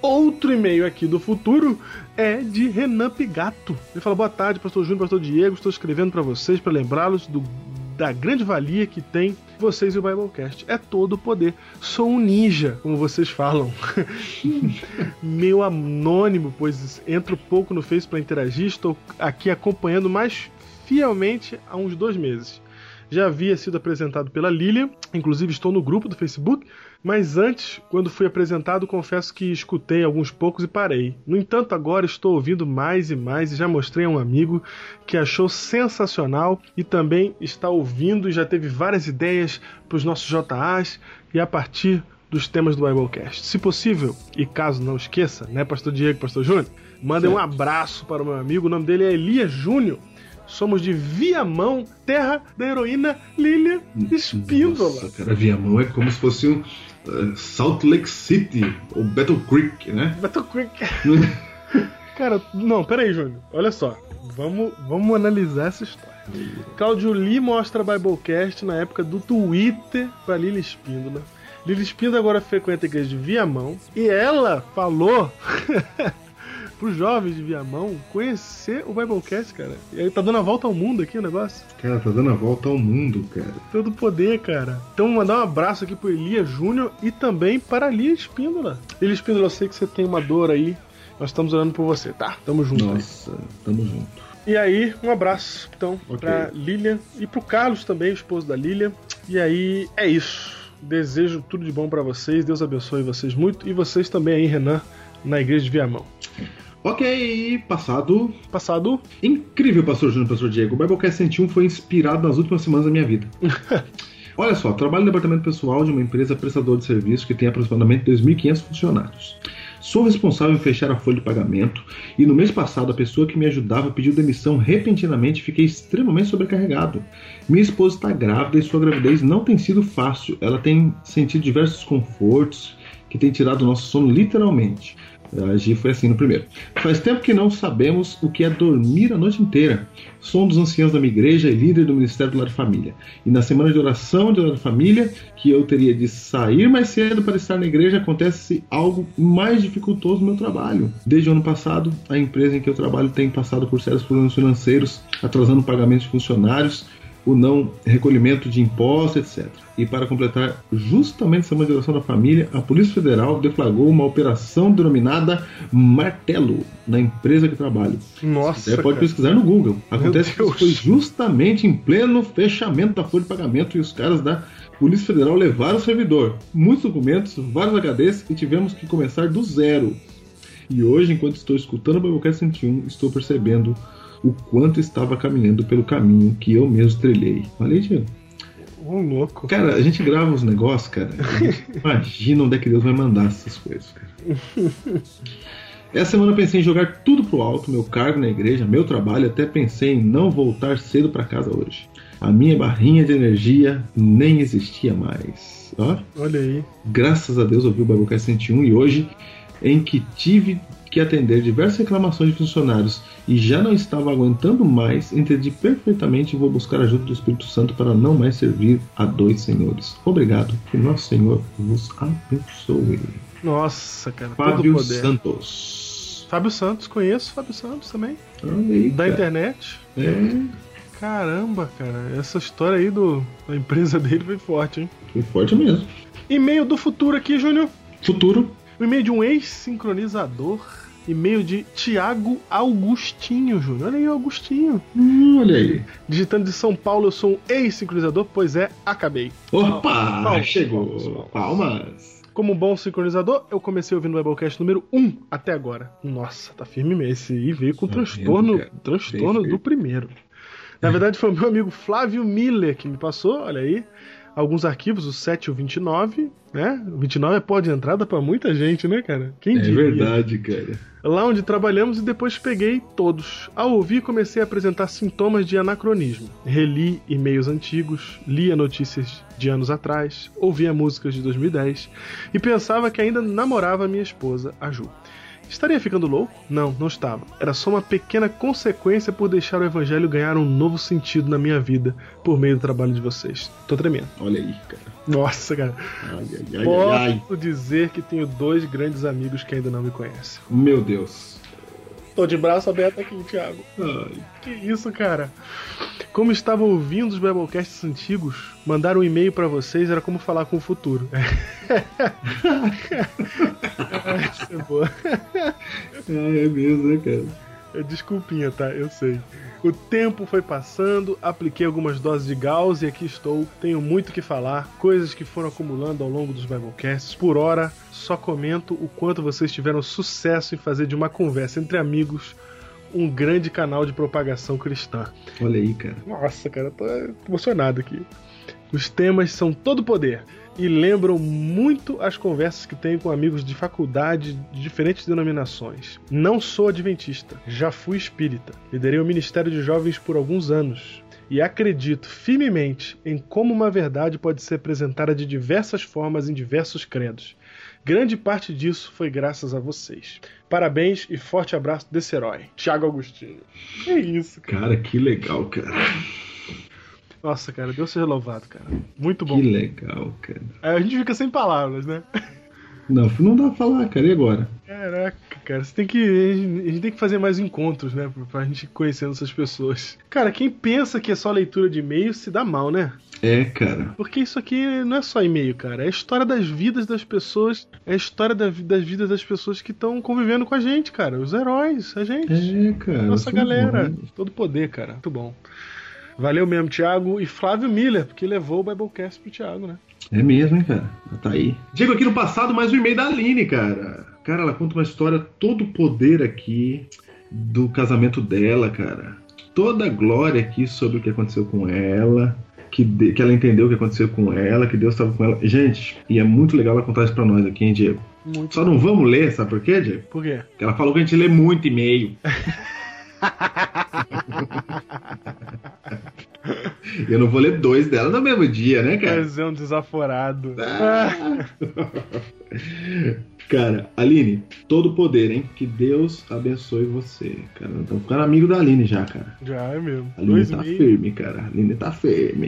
Outro e-mail aqui do futuro é de Renan Pigato. Ele fala: Boa tarde, Pastor Júnior, Pastor Diego. Estou escrevendo pra vocês para lembrá-los do- da grande valia que tem vocês e o Biblecast. É todo o poder. Sou um ninja, como vocês falam. Meio anônimo, pois entro pouco no Face para interagir. Estou aqui acompanhando mais fielmente há uns dois meses. Já havia sido apresentado pela Lilian, inclusive estou no grupo do Facebook, mas antes, quando fui apresentado, confesso que escutei alguns poucos e parei. No entanto, agora estou ouvindo mais e mais e já mostrei a um amigo que achou sensacional e também está ouvindo e já teve várias ideias para os nossos JAs e a partir dos temas do Biblecast. Se possível, e caso não esqueça, né, Pastor Diego, Pastor Júnior, mandem um abraço para o meu amigo, o nome dele é Elias Júnior. Somos de Viamão, terra da heroína Lilia Espíndola. Nossa, cara, Viamão é como se fosse um Salt Lake City ou Battle Creek, né? Battle Creek. Cara, não, peraí, Júnior. Olha só. Vamos, vamos analisar essa história. Claudio Lee mostra Biblecast na época do Twitter pra Lili Espíndola. Lili Espíndola agora frequenta a igreja de Viamão. E ela falou pros jovens de Viamão conhecer o Biblecast, cara. E aí tá dando a volta ao mundo aqui o negócio. Cara, tá dando a volta ao mundo, cara. Todo poder, cara. Então, mandar um abraço aqui pro Elias Júnior e também para a Lia Espíndola. Lia Espíndola, eu sei que você tem uma dor aí. Nós estamos orando por você, tá? Tamo junto aí. Nossa, tamo junto. E aí, um abraço, então, Ok. pra Lilian e pro Carlos também, o esposo da Lilian. E aí, é isso. Desejo tudo de bom pra vocês. Deus abençoe vocês muito. E vocês também aí, Renan, na igreja de Viamão. Ok, passado. Passado. Incrível, Pastor Júnior Pastor Diego. O Biblecast 101 foi inspirado nas últimas semanas da minha vida. Olha só, trabalho no departamento pessoal de uma empresa prestadora de serviço que tem aproximadamente 2.500 funcionários. Sou responsável em fechar a folha de pagamento e no mês passado a pessoa que me ajudava pediu demissão repentinamente e fiquei extremamente sobrecarregado. Minha esposa está grávida e sua gravidez não tem sido fácil. Ela tem sentido diversos desconfortos que tem tirado o nosso sono literalmente. A Gi foi assim no primeiro. Faz tempo que não sabemos o que é dormir a noite inteira. Sou um dos anciãos da minha igreja e líder do Ministério do Lar de Família. E na semana de oração de Lar de Família, que eu teria de sair mais cedo para estar na igreja, acontece algo mais dificultoso no meu trabalho. Desde o ano passado, a empresa em que eu trabalho tem passado por sérios problemas financeiros, atrasando pagamentos de funcionários, o não recolhimento de impostos, etc. E para completar justamente essa oração da família, a Polícia Federal deflagrou uma operação denominada Martelo na empresa que trabalho. Nossa, Você pode cara. pesquisar no Google. Acontece que isso foi justamente em pleno fechamento da folha de pagamento e os caras da Polícia Federal levaram o servidor. Muitos documentos, vários HDs e tivemos que começar do zero. E hoje, enquanto estou escutando o Biblecast 101, estou percebendo o quanto estava caminhando pelo caminho que eu mesmo trilhei. Aí, Diego. Ô, louco. Cara, a gente grava os negócios, cara. Imagina onde é que Deus vai mandar essas coisas, cara. Essa semana eu pensei em jogar tudo pro alto, meu cargo na igreja, meu trabalho, até pensei em não voltar cedo para casa hoje. A minha barrinha de energia nem existia mais. Ó, Olha aí. graças a Deus ouvi o Biblecast 101 e hoje, em que tive que atender diversas reclamações de funcionários e já não estava aguentando mais, entendi perfeitamente e vou buscar a ajuda do Espírito Santo para não mais servir a dois senhores. Obrigado, que nosso Senhor vos abençoe. Nossa, cara. Fábio poder. Santos. Fábio Santos, conheço Fábio Santos também. Aí, Da internet. É, Caramba, cara. Essa história aí do, da empresa dele foi forte, hein? foi forte mesmo. E-mail do futuro aqui, Júnior. Futuro. O e-mail de um ex-sincronizador. E-mail de Tiago Augustinho, Júnior. Olha aí, o Augustinho. Hum, olha aí. Digitando de São Paulo, eu sou um ex-sincronizador, pois é, acabei. Opa! Palmas, chegou. palmas, Palmas. Como um bom sincronizador, eu comecei ouvindo o Biblecast número 1 até agora. Nossa, tá firme mesmo. Esse aí veio com Tá transtorno, cara? transtorno do primeiro. Na verdade, foi o meu amigo Flávio Miller que me passou, olha aí, alguns arquivos, o 7 e o 29, né? O 29 é pó de entrada pra muita gente, né, cara? Quem É diria? verdade, cara. Lá onde trabalhamos e depois peguei todos. Ao ouvir, comecei a apresentar sintomas de anacronismo. Reli e-mails antigos, lia notícias de anos atrás, ouvia músicas de 2010 e pensava que ainda namorava minha esposa, a Ju. Estaria ficando louco? Não, não estava. Era só uma pequena consequência por deixar o evangelho ganhar um novo sentido na minha vida por meio do trabalho de vocês. Tô tremendo. Olha aí, cara. Nossa, cara. Ai, ai, ai. Posso dizer que tenho dois grandes amigos que ainda não me conhecem. Meu Deus. Tô de braço aberto aqui, Thiago. Ai. Que isso, cara? Como estava ouvindo os Biblecasts antigos, mandar um e-mail pra vocês era como falar com o futuro. Essa é boa. Ah, é mesmo, né, cara? É Desculpinha, tá? Eu sei. O tempo foi passando, apliquei algumas doses de Gauss e aqui estou. Tenho muito o que falar, coisas que foram acumulando ao longo dos Biblecasts. Por hora, só comento o quanto vocês tiveram sucesso em fazer de uma conversa entre amigos um grande canal de propagação cristã. Olha aí, cara. Nossa, cara, tô emocionado aqui. Os temas são todo poder e lembram muito as conversas que tenho com amigos de faculdade de diferentes denominações. Não sou adventista, já fui espírita. Liderei o Ministério de Jovens por alguns anos e acredito firmemente em como uma verdade pode ser apresentada de diversas formas em diversos credos. Grande parte disso foi graças a vocês. Parabéns e forte abraço desse herói, Thiago Agostinho. Que isso, cara. Cara, que legal, cara. Nossa, cara, Deus seja louvado, cara. Muito bom. Que legal, cara. Aí a gente fica sem palavras, né? Não, não dá pra falar, cara. E agora? Caraca, cara, você tem que. A gente, tem que fazer mais encontros, né? Pra, gente ir conhecendo essas pessoas. Cara, quem pensa que é só leitura de e-mail se dá mal, né? É, cara. Porque isso aqui não é só e-mail, cara. É a história das vidas das pessoas. É a história da das vidas das pessoas que estão convivendo com a gente, cara. Os heróis, a gente. É, cara. Nossa galera. bom. Todo poder, cara. Muito bom. Valeu mesmo, Thiago. E Flávio Miller, porque levou o Biblecast pro Thiago, né? É mesmo, hein, cara? Tá aí. Diego aqui no passado, mais um e-mail da Aline, cara. Cara, ela conta uma história todo poder aqui do casamento dela, cara. Toda a glória aqui sobre o que aconteceu com ela. Que, de- que ela entendeu o que aconteceu com ela, que Deus estava com ela. Gente, e é muito legal ela contar isso pra nós aqui, hein, Diego? Muito. Só não vamos ler, sabe por quê, Diego? Por quê? Porque ela falou que a gente lê muito e-mail. Eu não vou ler dois dela no mesmo dia, né, cara? Mas é um desaforado. Ah. Cara, Aline, todo poder, hein? Que Deus abençoe você, cara. Estamos ficando amigo da Aline já, cara. Já é mesmo. A Aline Dois tá meio. firme, cara. A Aline tá firme.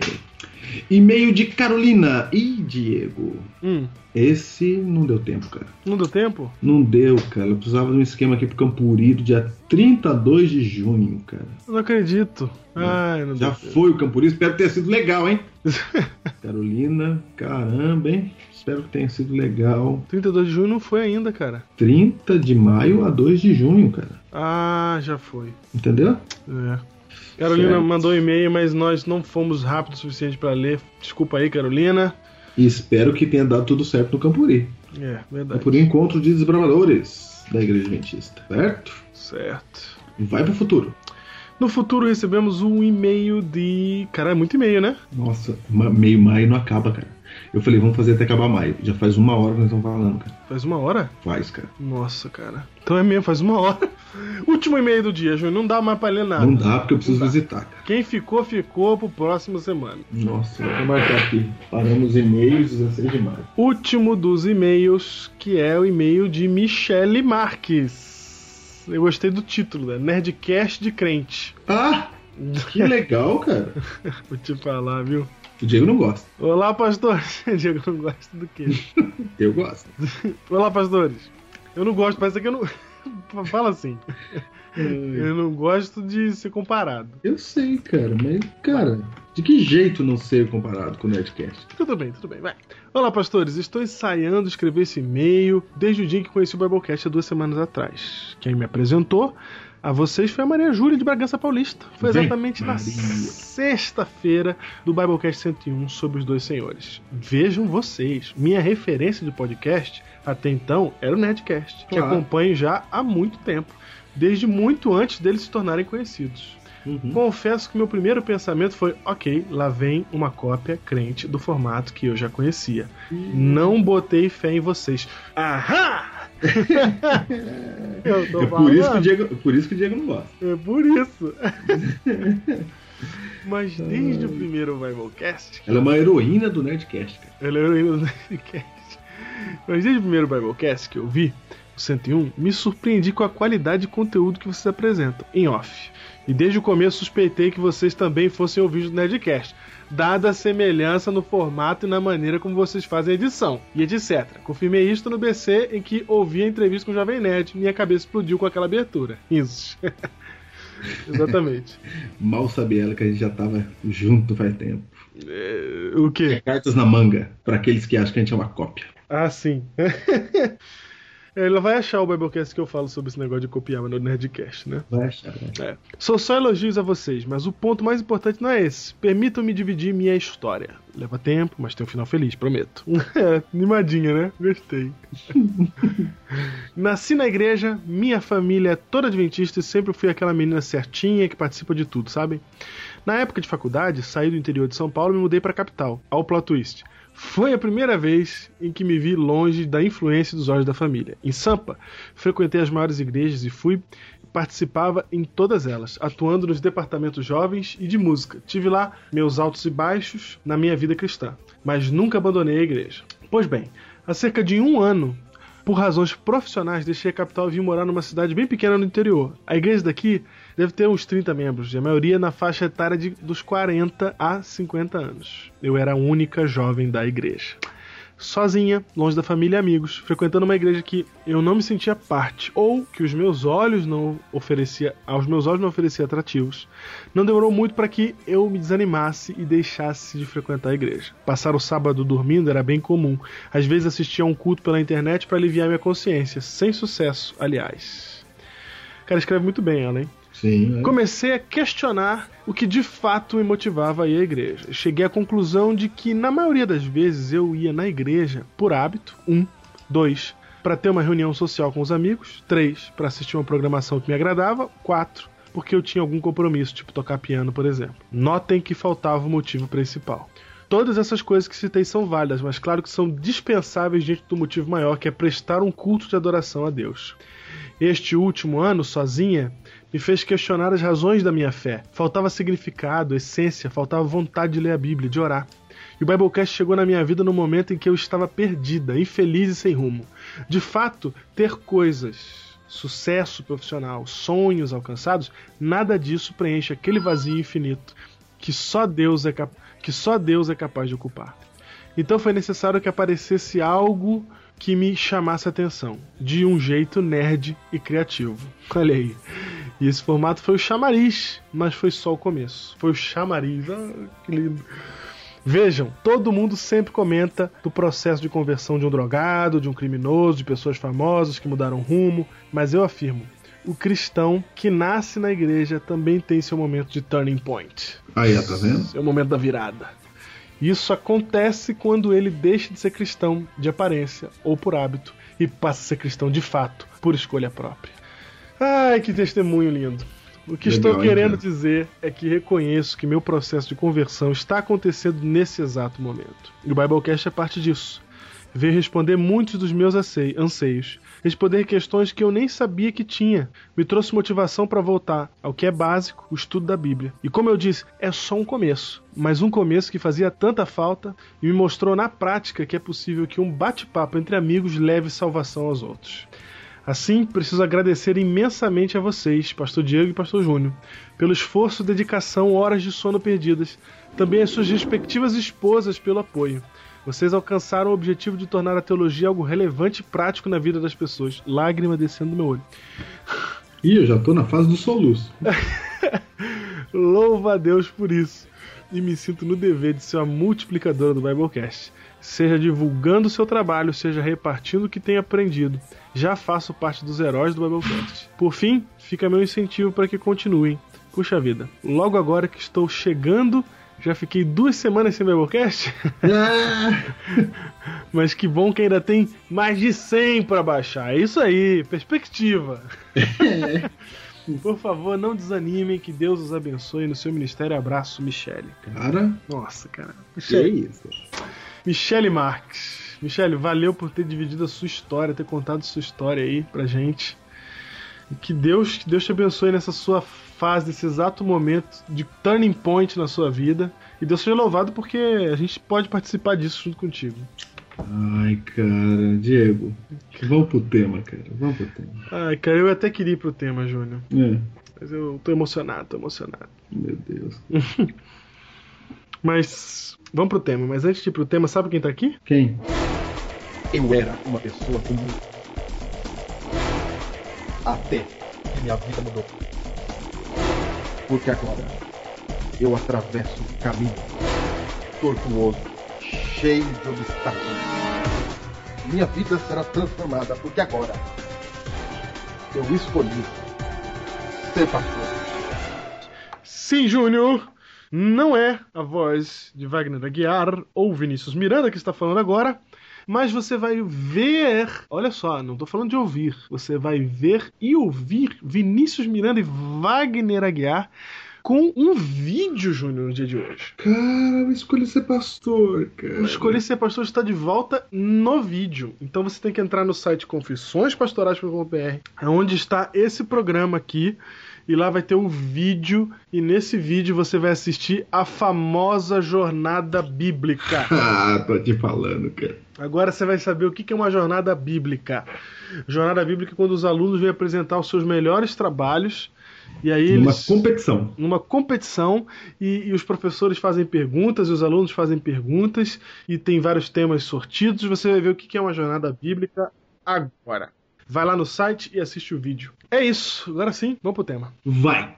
E-mail de Carolina e Diego. Hum, Esse não deu tempo, cara. não deu tempo? Não deu, cara. Eu precisava de um esquema aqui pro Campuri do dia 32 de junho, cara. Eu não acredito. Ai, não Já deu tempo. foi o Campuri, espero tenha sido legal, hein? Carolina, caramba, hein? Espero que tenha sido legal. 32 de junho não foi ainda, cara. 30 de maio a 2 de junho, cara. Ah, já foi. Entendeu? É. Carolina Certo. mandou e-mail, mas nós não fomos rápidos o suficiente pra ler. Desculpa aí, Carolina. E espero que tenha dado tudo certo no Campuri. É, verdade. Campuri Encontro de Desbravadores da Igreja Adventista, certo? Certo. Vai pro futuro. No futuro recebemos um e-mail de. Cara, é muito e-mail, né? Nossa, meio maio não acaba, cara. Eu falei, vamos fazer até acabar maio. Já faz uma hora que nós estamos falando, cara. Faz uma hora? Faz, cara. Nossa, cara. Então é mesmo, faz uma hora. Último e-mail do dia, Júnior. Não dá mais pra ler nada. Não dá porque eu preciso visitar, cara. Quem ficou, ficou pro próximo semana. Nossa, vou marcar aqui. Paramos e-mails 16 de maio. Último dos e-mails, que é o e-mail de Michele Marques. Eu gostei do título, né? Nerdcast de crente. Ah! Que legal, cara. Vou te falar, viu? O Diego não gosta. Olá, pastor. Diego não gosta do quê? Eu gosto. Olá, pastores. Eu não gosto, parece que eu não. Fala assim. Eu não gosto de ser comparado. Eu sei, cara, mas, cara, de que jeito não ser comparado com o Nerdcast? Tudo bem, tudo bem, vai. Olá, pastores. Estou ensaiando escrever esse e-mail desde o dia em que conheci o Biblecast há duas semanas atrás. Quem me apresentou a vocês foi a Maria Júlia de Bragança Paulista. Foi Vem, exatamente na sexta-feira do Biblecast 101 sobre os dois senhores. Vejam vocês, minha referência de podcast até então era o Nerdcast, que Claro. acompanho já há muito tempo, desde muito antes deles se tornarem conhecidos. Uhum. Confesso que meu primeiro pensamento foi: ok, lá vem uma cópia crente do formato que eu já conhecia. Não botei fé em vocês. Ahá! eu tô É por isso, que o. Diego, por isso que o Diego não gosta. É por isso. Mas desde o primeiro Biblecast, Ela é uma heroína do Nerdcast, cara. eu lembro do Nerdcast. Mas desde o primeiro Biblecast que eu vi, o 101, me surpreendi com a qualidade de conteúdo que vocês apresentam, em off. E desde o começo suspeitei que vocês também fossem ouvidos do Nerdcast, dada a semelhança no formato e na maneira como vocês fazem a edição, e etc. Confirmei isto no BC em que ouvi a entrevista com o Jovem Nerd, minha cabeça explodiu com aquela abertura. Isso. Exatamente. Mal sabe ela que a gente já tava junto faz tempo. É, o quê? Cartas na manga, pra aqueles que acham que a gente é uma cópia. Ah, sim. Ela vai achar o Biblecast que eu falo sobre esse negócio de copiar no Nerdcast, né? Vai achar? É. Sou só elogios a vocês, mas o ponto mais importante não é esse. Permitam-me dividir minha história. Leva tempo, mas tem um final feliz, prometo. É, animadinha, né? Gostei. Nasci na igreja, minha família é toda adventista e sempre fui aquela menina certinha que participa de tudo, sabe? Na época de faculdade, saí do interior de São Paulo e me mudei pra capital. Ao plot twist. Foi a primeira vez em que me vi longe da influência dos olhos da família. Em Sampa, frequentei as maiores igrejas e fui participava em todas elas, atuando nos departamentos jovens e de música. Tive lá meus altos e baixos na minha vida cristã, mas nunca abandonei a igreja. Pois bem, há cerca de um ano, por razões profissionais, deixei a capital e vim morar numa cidade bem pequena no interior. A igreja daqui deve ter uns 30 membros, e a maioria na faixa etária de, dos 40 a 50 anos. Eu era a única jovem da igreja sozinha, longe da família e amigos, frequentando uma igreja que eu não me sentia parte, ou que os meus olhos não oferecia, aos meus olhos não oferecia atrativos. Não demorou muito para que eu me desanimasse e deixasse de frequentar a igreja. Passar o sábado dormindo era bem comum. Às vezes assistia a um culto pela internet para aliviar minha consciência, sem sucesso, aliás. Cara escreve muito bem ela, hein? Sim. é. Comecei a questionar o que de fato me motivava a ir à igreja. Cheguei à conclusão de que, na maioria das vezes, eu ia na igreja por hábito. Um. Dois. Para ter uma reunião social com os amigos. Três. Para assistir uma programação que me agradava. Quatro. Porque eu tinha algum compromisso, tipo tocar piano, por exemplo. Notem que faltava o motivo principal. Todas essas coisas que citei são válidas, mas claro que são dispensáveis diante do motivo maior, que é prestar um culto de adoração a Deus. Este último ano, sozinha, me fez questionar as razões da minha fé. Faltava significado, essência, faltava vontade de ler a Bíblia, de orar. E o Biblecast chegou na minha vida no momento em que eu estava perdida, infeliz e sem rumo. De fato, ter coisas, sucesso profissional, sonhos alcançados, nada disso preenche aquele vazio infinito que só Deus é, que só Deus é capaz de ocupar. Então foi necessário que aparecesse algo que me chamasse a atenção, de um jeito nerd e criativo. Olha aí. E esse formato foi o chamariz, mas foi só o começo. Foi o chamariz. Ah, que lindo. Vejam, todo mundo sempre comenta do processo de conversão de um drogado, de um criminoso, de pessoas famosas que mudaram rumo, mas eu afirmo, o cristão que nasce na igreja também tem seu momento de turning point. Aí, tá vendo? Seu momento da virada. Isso acontece quando ele deixa de ser cristão de aparência ou por hábito e passa a ser cristão de fato, por escolha própria. Ai, que testemunho lindo. O que Legal, estou querendo dizer é que reconheço que meu processo de conversão está acontecendo nesse exato momento. E o Biblecast é parte disso. Veio responder muitos dos meus ansei- anseios, responder questões que eu nem sabia que tinha. Me trouxe motivação para voltar ao que é básico, o estudo da Bíblia. E como eu disse, é só um começo, mas um começo que fazia tanta falta e me mostrou na prática que é possível que um bate-papo entre amigos leve salvação aos outros. Assim, preciso agradecer imensamente a vocês, Pastor Diego e Pastor Júnior, pelo esforço, dedicação, horas de sono perdidas. Também as suas respectivas esposas pelo apoio. Vocês alcançaram o objetivo de tornar a teologia algo relevante e prático na vida das pessoas. Lágrima descendo do meu olho. Ih, eu já tô na fase do soluço. Louva a Deus por isso. E me sinto no dever de ser a multiplicadora do Biblecast. Seja divulgando o seu trabalho, seja repartindo o que tem aprendido. Já faço parte dos heróis do Biblecast. Por fim, fica meu incentivo para que continuem. Puxa vida, logo agora que estou chegando, já fiquei duas semanas sem Biblecast, Ah, mas que bom que ainda tem mais de 100 para baixar. É isso aí, perspectiva. Por favor, não desanimem, que Deus os abençoe no seu ministério. Abraço, Michele. cara, Nossa, cara. que Michele, isso? Michele Marques. Michele, valeu por ter dividido a sua história, ter contado sua história aí pra gente. E que Deus, que Deus te abençoe nessa sua fase, nesse exato momento de turning point na sua vida. E Deus seja louvado porque a gente pode participar disso junto contigo. Ai, cara, Diego, vamos pro tema, cara, vamos pro tema. Ai, cara, eu até queria ir pro tema, Júnior. É, Mas eu tô emocionado, tô emocionado. meu Deus. Mas vamos pro tema. Mas antes de ir pro tema, sabe quem tá aqui? Quem? Eu era uma pessoa comum. Até que minha vida mudou. Porque agora eu atravesso um caminho tortuoso, cheio de obstáculos. Minha vida será transformada porque agora eu escolhi ser pastor. Sim, Júnior! Não é a voz de Wagner Aguiar ou Vinícius Miranda que está falando agora, mas você vai ver. Olha só, não estou falando de ouvir. Você vai ver e ouvir Vinícius Miranda e Wagner Aguiar com um vídeo, Júnior, no dia de hoje. Cara, eu escolhi ser pastor, cara. O Escolher Ser Pastor está de volta no vídeo. Então você tem que entrar no site confissõespastorais.com.br, onde está esse programa aqui. E lá vai ter um vídeo, e nesse vídeo você vai assistir a famosa jornada bíblica. Ah, tô te falando, cara. Agora você vai saber o que é uma jornada bíblica. Jornada bíblica é quando os alunos vêm apresentar os seus melhores trabalhos, e aí Numa eles competição. numa competição e, e os professores fazem perguntas e os alunos fazem perguntas e tem vários temas sortidos. Você vai ver o que é uma jornada bíblica agora. Vai lá no site e assiste o vídeo. É isso. Agora sim, vamos pro tema. Vai!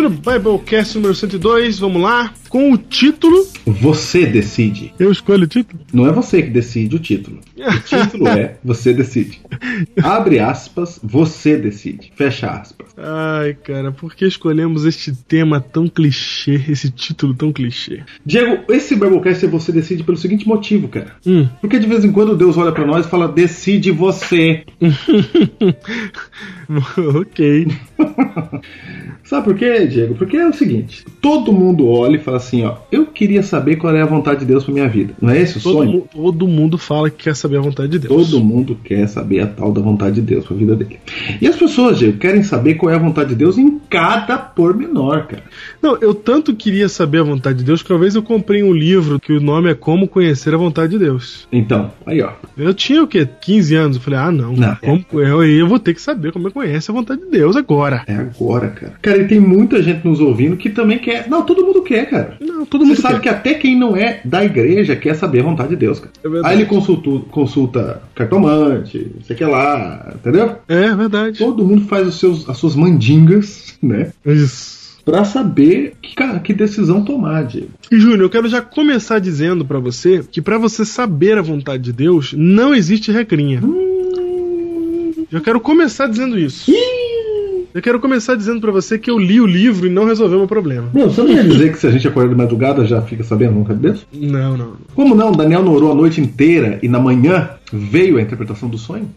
Júnior Biblecast número 102, vamos lá. Com o título. Você decide. Eu escolho o título? Não é você que decide o título. O título é Você decide. Abre aspas, você decide. Fecha aspas. Ai, cara, por que escolhemos este tema tão clichê, esse título tão clichê? Diego, esse Biblecast é você decide pelo seguinte motivo, cara. Hum. Porque de vez em quando Deus olha pra nós e fala: decide você. ok. Sabe por quê, Diego? Porque é o seguinte: todo mundo olha e fala assim, ó, eu queria saber qual é a vontade de Deus pra minha vida. Não é esse o Todo, sonho? mu- todo mundo fala que quer saber a vontade de Deus. Todo mundo quer saber a tal da vontade de Deus pra vida dele. E as pessoas, Diego, querem saber qual é a vontade de Deus em cada pormenor, cara. Não, eu tanto queria saber a vontade de Deus que uma vez eu comprei um livro que o nome é Como Conhecer a Vontade de Deus. Então, aí ó. Eu tinha o quê? 15 anos. Eu falei, ah, não. Não, como, eu, eu vou ter que saber como é que conhece a vontade de Deus agora. É agora, cara. Cara, e tem muita gente nos ouvindo que também quer. Não, todo mundo quer, cara. Não, todo Você mundo sabe quer. que até quem não é da igreja quer saber a vontade de Deus, cara. É. Aí ele consulta, consulta cartomante, sei o que lá, entendeu? É verdade. Todo mundo faz os seus, as suas mandingas, né? Isso. pra saber que, cara, que decisão tomar, Diego. E Júnior, eu quero já começar dizendo pra você que pra você saber a vontade de Deus, não existe regrinha. Eu quero começar dizendo isso. Eu quero começar dizendo pra você que eu li o livro e não resolveu meu problema. Não, você não quer dizer que se a gente acordar de madrugada já fica sabendo nunca Deus? Não, não. Como não? Daniel não orou a noite inteira e na manhã veio a interpretação do sonho?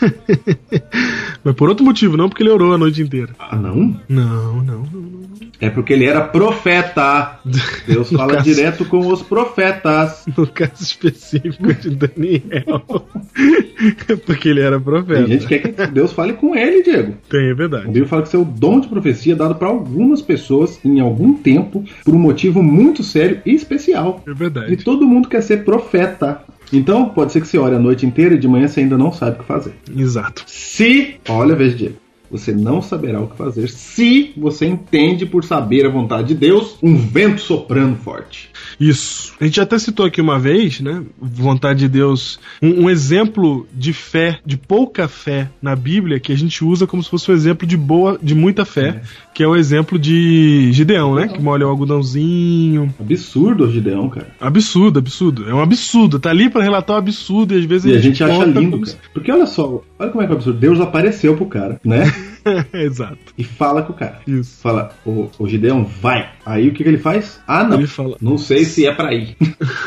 Mas por outro motivo, não porque ele orou a noite inteira. Ah, não? Não, não, não. É porque ele era profeta. Deus fala caso- direto com os profetas. No caso específico de Daniel. é porque ele era profeta. Tem gente que quer que Deus fale com ele, Diego. Tem, é A verdade. Bíblia fala que isso é o dom de profecia dado para algumas pessoas em algum tempo por um motivo muito sério e especial. É E verdade. todo mundo quer ser profeta. Então, pode ser que você ore a noite inteira e de manhã você ainda não sabe o que fazer. Exato. Se, olha, veja, Diego, você não saberá o que fazer se você entende por saber a vontade de Deus um vento soprando forte. Isso. A gente até citou aqui uma vez, né? Vontade de Deus. Um, um exemplo de fé, de pouca fé na Bíblia, que a gente usa como se fosse um exemplo de boa, de muita fé, que é o exemplo de Gideão, né? Que molha o algodãozinho. Absurdo o Gideão, cara. Absurdo, absurdo. É um absurdo. Tá ali pra relatar um absurdo e às vezes E a gente acha conta lindo, como cara. Porque olha só, olha como é que é absurdo. Deus apareceu pro cara, né? Exato. E fala com o cara. Isso. Fala, ô, ô Gideão, vai. Aí o que, que ele faz? Ah, não. Ele fala. Não sei se é pra ir.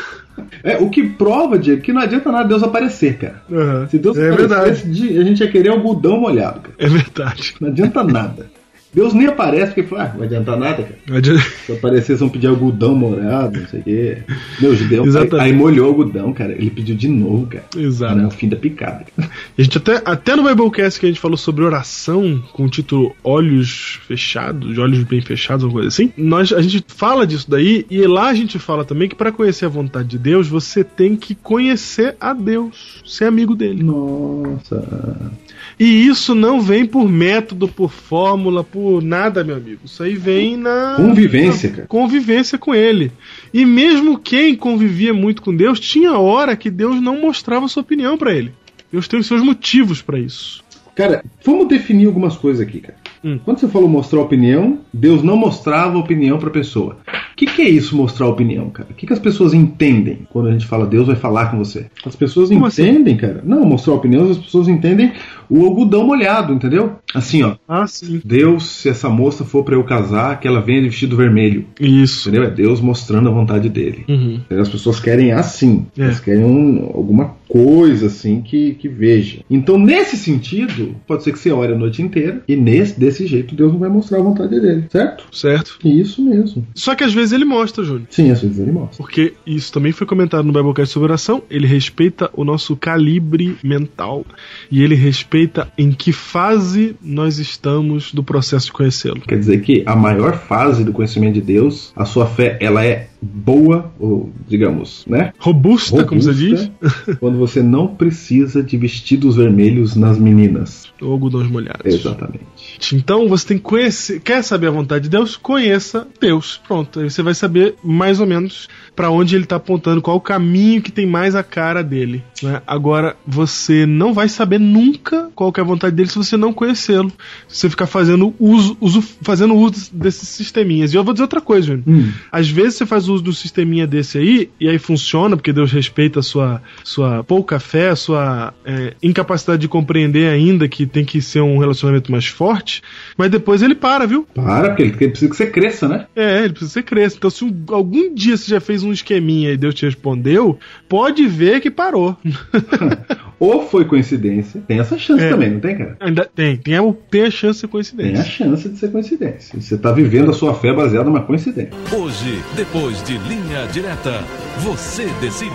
é, o que prova, Diego, que não adianta nada Deus aparecer, cara. Aham. Se Deus é aparecesse, verdade. de- a gente ia querer algodão molhado, cara. É verdade. Não adianta nada. Deus nem aparece porque fala, ah, não vai adiantar nada, cara. Não adianta- Se aparecer, vão pedir algodão molhado, não sei o quê. Meu, Gideão, aí, Exatamente. aí molhou o algodão, cara. Ele pediu de novo, cara. Exato. O fim da picada. A gente até, até no Biblecast que a gente falou sobre oração, com o título Olhos Fechados, Olhos Bem Fechados, alguma coisa assim, nós, a gente fala disso daí, e lá a gente fala também que para conhecer a vontade de Deus, você tem que conhecer a Deus, ser amigo dele. Nossa. E isso não vem por método, por fórmula, por nada, meu amigo. Isso aí vem na Convivência, cara. convivência com ele. E mesmo quem convivia muito com Deus, tinha hora que Deus não mostrava sua opinião pra ele. Deus tem os seus motivos pra isso. Cara, vamos definir algumas coisas aqui, cara. Hum. Quando você falou mostrar opinião, Deus não mostrava opinião pra pessoa. O que, que é isso, mostrar opinião, cara? O que, que as pessoas entendem quando a gente fala Deus vai falar com você? As pessoas Como assim? entendem, cara. Não, mostrar opinião, as pessoas entendem o algodão molhado, entendeu? Assim, ó. Ah, sim. Deus, se essa moça for pra eu casar, que ela venha de vestido vermelho. Isso. Entendeu? É Deus mostrando a vontade dele. Uhum. As pessoas querem assim. É. Elas querem um- alguma coisa assim que, que veja. Então, nesse sentido, pode ser que você ore a noite inteira e nesse, desse jeito Deus não vai mostrar a vontade dele, certo? Certo. Isso mesmo. Só que às vezes ele mostra, Júnior. Sim, às vezes ele mostra. Porque isso também foi comentado no Biblecast sobre oração. Ele respeita o nosso calibre mental. E ele respeita em que fase nós estamos do processo de conhecê-lo. Quer dizer que a maior fase do conhecimento de Deus, a sua fé, ela é boa, ou digamos, né? Robusta, como você diz. Robusta, quando você não precisa de vestidos vermelhos nas meninas. Ou algodões molhados. Exatamente. Então você tem que conhecer. Quer saber a vontade de Deus? Conheça Deus. Pronto. Aí você vai saber mais ou menos para onde ele tá apontando, qual o caminho que tem mais a cara dele. né? Agora, você não vai saber nunca qual que é a vontade dele se você não conhecê-lo. Se você ficar fazendo uso, uso, fazendo uso desses sisteminhas. E eu vou dizer outra coisa, Júnior. Hum. Às vezes você faz uso do sisteminha desse aí, e aí funciona, porque Deus respeita a sua, sua pouca fé, a sua é, incapacidade de compreender ainda que tem que ser um relacionamento mais forte, mas depois ele para, viu? Para, porque ele precisa que você cresça, né? É, ele precisa que você cresça. Então, se um- algum dia você já fez um esqueminha e Deus te respondeu, pode ver que parou. Ou foi coincidência. Tem essa chance É. também, não tem, cara? Ainda tem, tem a, tem a chance de Tem a coincidência. chance de ser coincidência. Você tá vivendo a sua fé baseada numa coincidência. Hoje, depois de Linha Direta, você decide.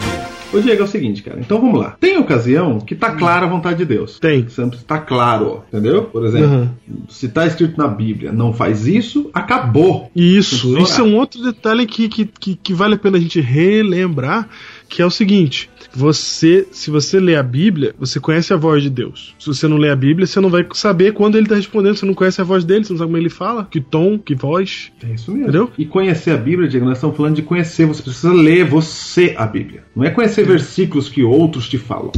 Ô Diego, é o seguinte, cara. Então vamos lá. Tem ocasião que tá clara a vontade de Deus. Tem. Sempre tá claro, entendeu? Por exemplo, Uhum. se tá escrito na Bíblia, não faz isso, acabou. Isso, isso é um outro detalhe que, que, que, que vale a pena a gente relembrar, que é o seguinte: você, se você lê a Bíblia, você conhece a voz de Deus. Se você não lê a Bíblia, você não vai saber quando ele está respondendo, você não conhece a voz dele, você não sabe como ele fala, que tom, que voz. É isso mesmo. Entendeu? E conhecer a Bíblia, Diego, nós estamos falando de conhecer. Você precisa ler você a Bíblia. Não é conhecer versículos que outros te falam.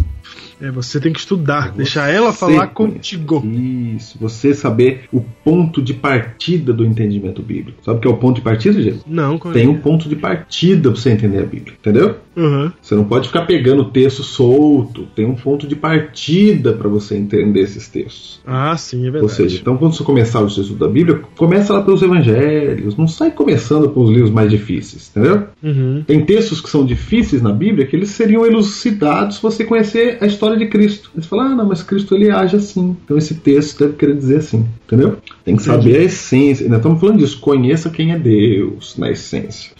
É, você tem que estudar, Você deixar ela falar contigo. Isso, você saber o ponto de partida do entendimento bíblico. Sabe o que é o ponto de partida, gente? Não, como Tem um ponto de partida pra você entender a Bíblia, entendeu? Uhum. Você não pode ficar pegando o texto solto. Tem um ponto de partida para você entender esses textos. Ah, sim, é verdade. Ou seja, então quando você começar o estudo da Bíblia, começa lá pelos evangelhos, não sai começando pelos livros mais difíceis, entendeu? Uhum. Tem textos que são difíceis na Bíblia que eles seriam elucidados se você conhecer a história de Cristo. Você fala, ah, não, mas Cristo ele age assim. Então esse texto deve querer dizer assim, entendeu? Tem que saber a essência. Ainda estamos falando disso. Conheça quem é Deus na essência.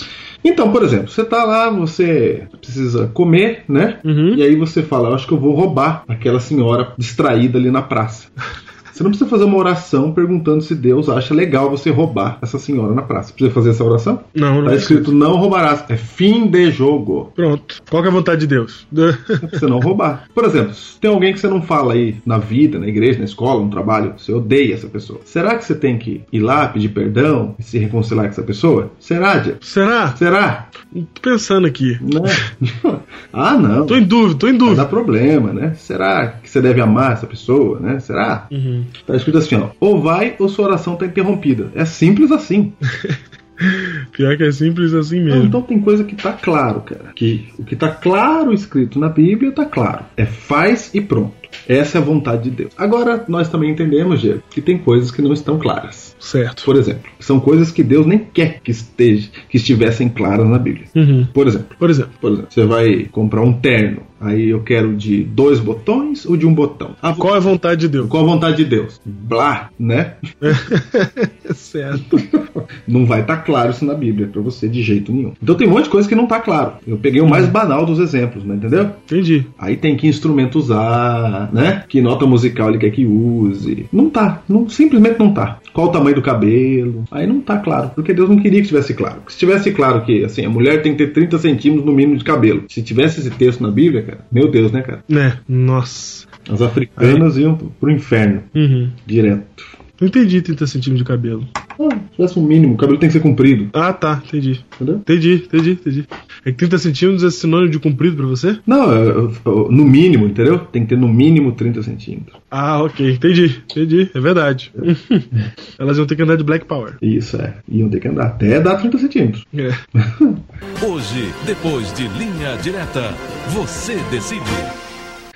Então, por exemplo, você tá lá, você precisa comer, né? Uhum. E aí você fala, eu acho que eu vou roubar aquela senhora distraída ali na praça. Você não precisa fazer uma oração perguntando se Deus acha legal você roubar essa senhora na praça. Precisa fazer essa oração? Não, não Tá escrito não roubarás. É fim de jogo. Pronto. Qual é a vontade de Deus? É pra você não roubar. Por exemplo, se tem alguém que você não fala aí na vida, na igreja, na escola, no trabalho, você odeia essa pessoa. Será que você tem que ir lá pedir perdão e se reconciliar com essa pessoa? Será, Diego? Será? Será? Tô pensando aqui. Não. ah, não. Tô em dúvida, tô em dúvida. dar problema, né? Será que você deve amar essa pessoa, né? Será? Uhum. Tá escrito assim, ó. Ou vai ou sua oração tá interrompida. É simples assim. Pior que é simples assim Não, mesmo. então tem coisa que tá claro, cara. Que o que tá claro escrito na Bíblia tá claro. É faz e pronto. Essa é a vontade de Deus. Agora, nós também entendemos, Diego, que tem coisas que não estão claras. Certo. Por exemplo, são coisas que Deus nem quer que, esteja, que estivessem claras na Bíblia. Uhum. Por exemplo, Por exemplo. por exemplo, você vai comprar um terno. Aí eu quero de dois botões ou de um botão? Ah, Qual é a vontade de Deus? qual a vontade de Deus? Blá, né? certo. Não vai estar claro isso na Bíblia pra você de jeito nenhum. Então tem um monte de coisa que não tá claro. Eu peguei o mais banal dos exemplos, né? Entendeu? Entendi. Aí tem que instrumento usar, né? Que nota musical ele quer que use. Não tá. Não, simplesmente não tá. Qual o tamanho do cabelo? Aí não tá claro. Porque Deus não queria que estivesse claro. Se tivesse claro que, assim, a mulher tem que ter 30 centímetros no mínimo de cabelo. Se tivesse esse texto na Bíblia, cara, meu Deus, né, cara? Né? Nossa. As africanas iam pro inferno, Uhum. direto. Não entendi 30 centímetros de cabelo. Ah, se tivesse um mínimo, o cabelo tem que ser comprido, Ah, tá. Entendi. entendeu? Entendi, entendi, entendi. É que 30 centímetros é sinônimo de comprido pra você? Não, é, é, no mínimo, entendeu? Tem que ter no mínimo 30 centímetros. Ah, ok. Entendi, entendi. É verdade. Elas iam ter que andar de Black Power. Isso é. Iam ter que andar até dar 30 centímetros. É. Hoje, depois de Linha Direta, você decide.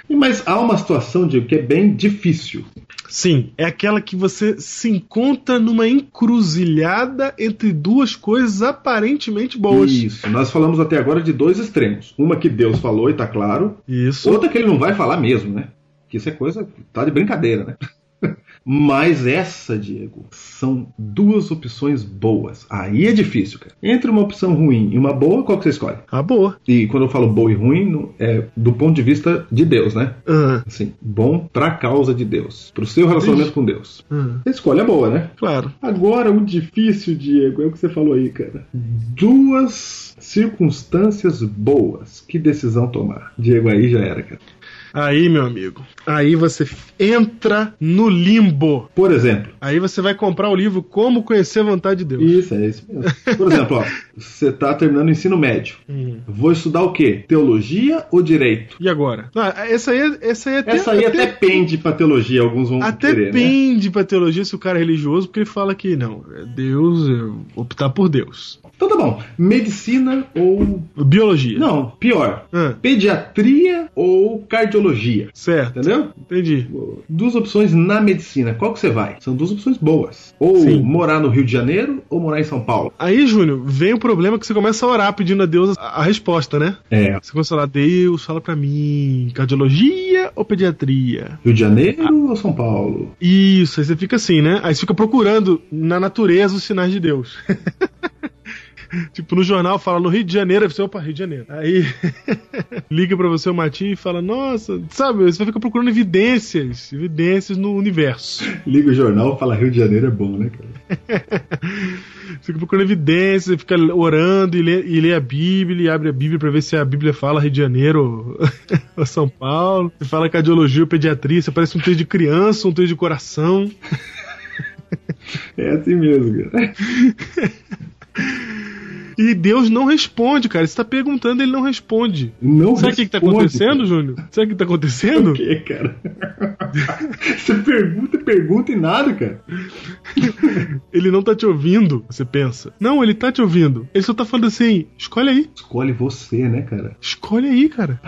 Mas há uma situação, Diego, que é bem difícil. Sim, é aquela que você se encontra numa encruzilhada entre duas coisas aparentemente boas. Isso. Nós falamos até agora de dois extremos. Uma que Deus falou e tá claro. Isso. Outra que ele não vai falar mesmo, né? Que isso é coisa. tá de brincadeira, né? Mas essa, Diego, são duas opções boas. Aí é difícil, cara. Entre uma opção ruim e uma boa, qual que você escolhe? Ah, boa. E quando eu falo boa e ruim, é do ponto de vista de Deus, né? Ah, Assim, bom pra causa de Deus. Pro seu relacionamento com Deus. Você escolhe a boa, né? claro. Agora, o difícil, Diego, é o que você falou aí, cara. Duas circunstâncias boas. Que decisão tomar? Diego, aí já era, cara. Aí, meu amigo, aí você entra no limbo. Por exemplo, Aí você vai comprar o livro Como Conhecer a Vontade de Deus. isso, é isso mesmo. Por exemplo, ó, você tá terminando o ensino médio. Hum. Vou estudar o quê? Teologia ou direito? E agora? Ah, essa aí, essa aí até, Essa aí até pende pra teologia, alguns vão até querer, né? pende pra teologia se o cara é religioso, porque ele fala que não, é Deus, optar por Deus. Então tá bom. Medicina ou. Biologia. Não, pior. Ah, Pediatria ou cardiologia? certo. Entendeu? Entendi. Duas opções na medicina. Qual que você vai? São duas opções boas. Ou Sim. morar no Rio de Janeiro ou morar em São Paulo. Aí, Júnior, vem o problema que você começa a orar pedindo a Deus a, a resposta, né? É. Você começa a falar, Deus, fala pra mim, cardiologia ou pediatria? Rio de Janeiro ou São Paulo? Isso, aí você fica assim, né? Aí você fica procurando na natureza os sinais de Deus. tipo, no jornal fala no Rio de Janeiro, aí você, opa, Rio de Janeiro. Aí liga pra você o Matinho e fala, nossa, sabe, você vai ficar procurando evidências, evidências no universo. Liga o jornal fala Rio de Janeiro é bom, né, cara? Você fica procurando evidências, fica orando e lê, e lê a Bíblia, e abre a Bíblia pra ver se a Bíblia fala Rio de Janeiro ou, ou São Paulo. Você fala cardiologia ou pediatria, você parece um texto de criança, um texto de coração. É assim mesmo, cara. E Deus não responde, cara. Você tá perguntando, ele não responde. Não Sabe o que, que tá acontecendo. Júnior? Sabe o que tá acontecendo? O que, cara? Você pergunta, pergunta e nada, cara. Ele não tá te ouvindo, você pensa. Não, ele tá te ouvindo. Ele só tá falando assim: escolhe aí. Escolhe você, né, cara? Escolhe aí, cara.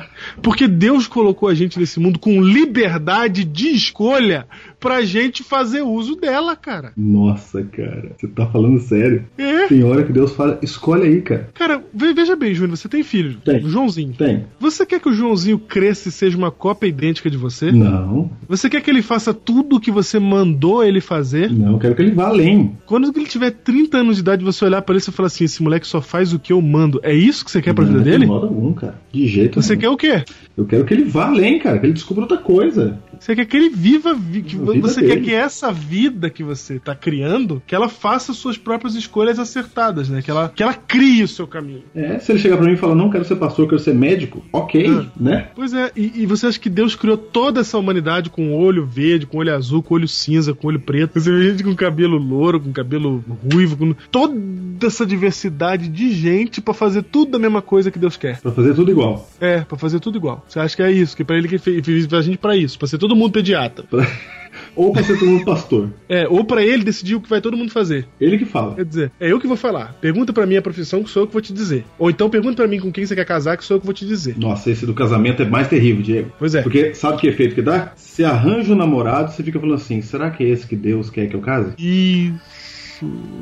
Porque Deus colocou a gente nesse mundo com liberdade de escolha pra gente fazer uso dela, cara. Nossa, cara. Você tá falando sério? É. Tem hora que Deus fala, escolhe aí, cara. Cara, ve- veja bem, Júnior, você tem filho. Tem. O Joãozinho. Tem. Você quer que o Joãozinho cresça e seja uma cópia idêntica de você? Não, Você quer que ele faça tudo o que você mandou ele fazer? não, eu quero que ele vá além. Quando ele tiver 30 anos de idade, você olhar pra ele e falar assim: esse moleque só faz o que eu mando. É isso que você quer pra vida dele? De modo algum, cara. De jeito Você nenhum. quer o quê? Eu quero que ele vá além, cara. Que ele descubra outra coisa. Você quer que ele viva, vi- que A vida você dele. quer que essa vida que você tá criando, que ela faça suas próprias escolhas acertadas, né? Que ela, que ela crie o seu caminho. É, se ele chegar pra mim e falar, não quero ser pastor, quero ser médico, ok, Ah. né? Pois é, e, e você acha que Deus criou toda essa humanidade com olho verde, com olho azul, com olho cinza, com olho preto? Você vê gente com cabelo louro, com cabelo ruivo, com toda essa diversidade de gente pra fazer tudo da mesma coisa que Deus quer. Pra fazer tudo igual. É, pra fazer tudo igual. Você acha que é isso? Que pra ele que fez, fez pra gente pra isso, pra ser todo mundo pediatra. Ou pra ser todo mundo pastor. É, ou pra ele decidir o que vai todo mundo fazer. Ele que fala. Quer dizer, é eu que vou falar. Pergunta pra mim a profissão que sou eu que vou te dizer. Ou então pergunta pra mim com quem você quer casar que sou eu que vou te dizer. Nossa, esse do casamento é mais terrível, Diego. Pois é. Porque sabe que efeito que dá? Você arranja um namorado, você fica falando assim, será que é esse que Deus quer que eu case? Isso,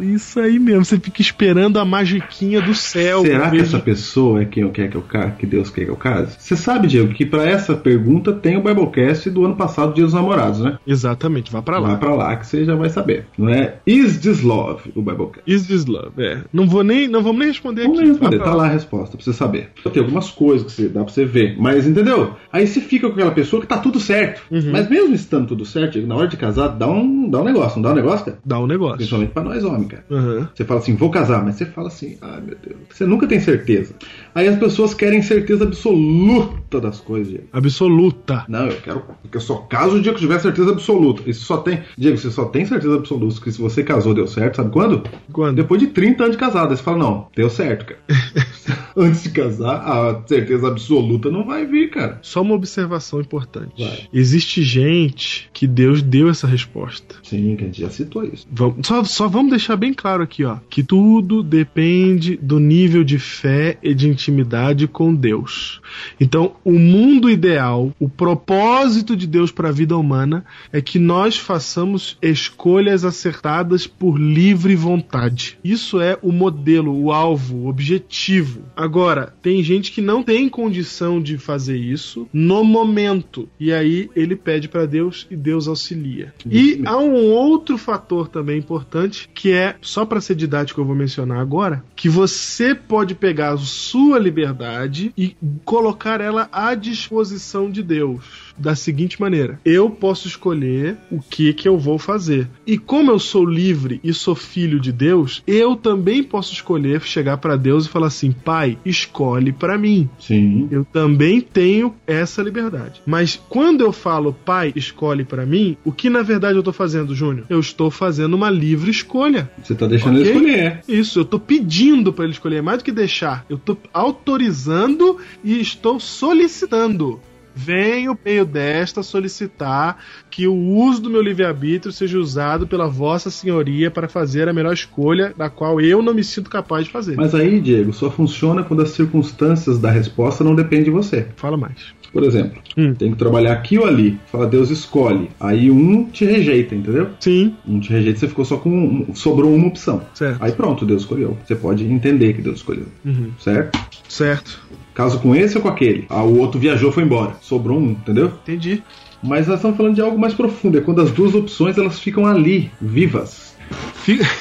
isso aí mesmo. Você fica esperando a magiquinha do céu. Será que essa pessoa é quem eu quero que eu case, que Deus quer que eu case? Você sabe, Diego, que pra essa pergunta tem o Biblecast do ano passado, Dia dos Namorados, né? Exatamente, vá pra lá. Vai pra lá que você já vai saber. Não é Is This Love, o Biblecast. Is this love? É. Não vou nem, não vamos nem responder Vamos aqui. responder, Vá tá lá a resposta pra você saber. Tem algumas coisas que você, dá pra você ver, mas entendeu? Aí você fica com aquela pessoa que tá tudo certo. Uhum. Mas mesmo estando tudo certo, na hora de casar, dá um, dá um negócio, não dá um negócio, cara? Dá um negócio. Principalmente pra nós homens, cara. Aham. Você fala assim, vou casar, mas você fala assim, ai meu Deus. Você nunca tem certeza. Aí as pessoas querem certeza absoluta das coisas, Diego. Absoluta. Não, eu quero. Porque eu só caso o dia que eu tiver certeza absoluta. Isso só tem. Diego, você só tem certeza absoluta que se você casou, deu certo, sabe quando? Quando? Depois de 30 anos de casado. Aí você fala, não, deu certo, cara. Antes de casar, a certeza absoluta não vai vir, cara. Só uma observação importante. Vai. Existe gente que Deus deu essa resposta. Sim, que a gente já citou isso. Vamos- só, só vamos deixar bem claro aqui, ó, que tudo depende do nível de fé e de intimidade com Deus. Então, o mundo ideal, o propósito de Deus para a vida humana é que nós façamos escolhas acertadas por livre vontade. Isso é o modelo, o alvo, o objetivo. Agora, tem gente que não tem condição de fazer isso no momento, e aí ele pede para Deus e Deus auxilia. E há um outro fator também importante que é só para ser didático eu vou mencionar agora, que você pode pegar a sua liberdade e colocar ela à disposição de Deus. Da seguinte maneira: eu posso escolher o que que eu vou fazer. E como eu sou livre e sou filho de Deus, eu também posso escolher chegar para Deus e falar assim: "Pai, escolhe para mim". Sim. Eu também tenho essa liberdade. Mas quando eu falo pai, escolhe pra mim, o que na verdade eu tô fazendo, Júnior? Eu estou fazendo uma livre escolha. Você tá deixando Ok? ele escolher. Isso, eu tô pedindo pra ele escolher, é mais do que deixar. Eu tô autorizando e estou solicitando. Venho, meio desta, solicitar que o uso do meu livre-arbítrio seja usado pela Vossa Senhoria para fazer a melhor escolha, da qual eu não me sinto capaz de fazer. Mas aí, Diego, só funciona quando as circunstâncias da resposta não dependem de você. Fala mais. Por exemplo, Hum. tem que trabalhar aqui ou ali. Fala, Deus escolhe. Aí um te rejeita, entendeu? Sim, Um te rejeita, você ficou só com. um- sobrou uma opção. certo. Aí pronto, Deus escolheu. Você pode entender que Deus escolheu. Uhum. Certo? Certo. Caso com esse ou com aquele. Ah, o outro viajou, foi embora. Sobrou um, entendeu? Entendi. Mas nós estamos falando de algo mais profundo. É quando as duas opções elas ficam ali, vivas. Fica...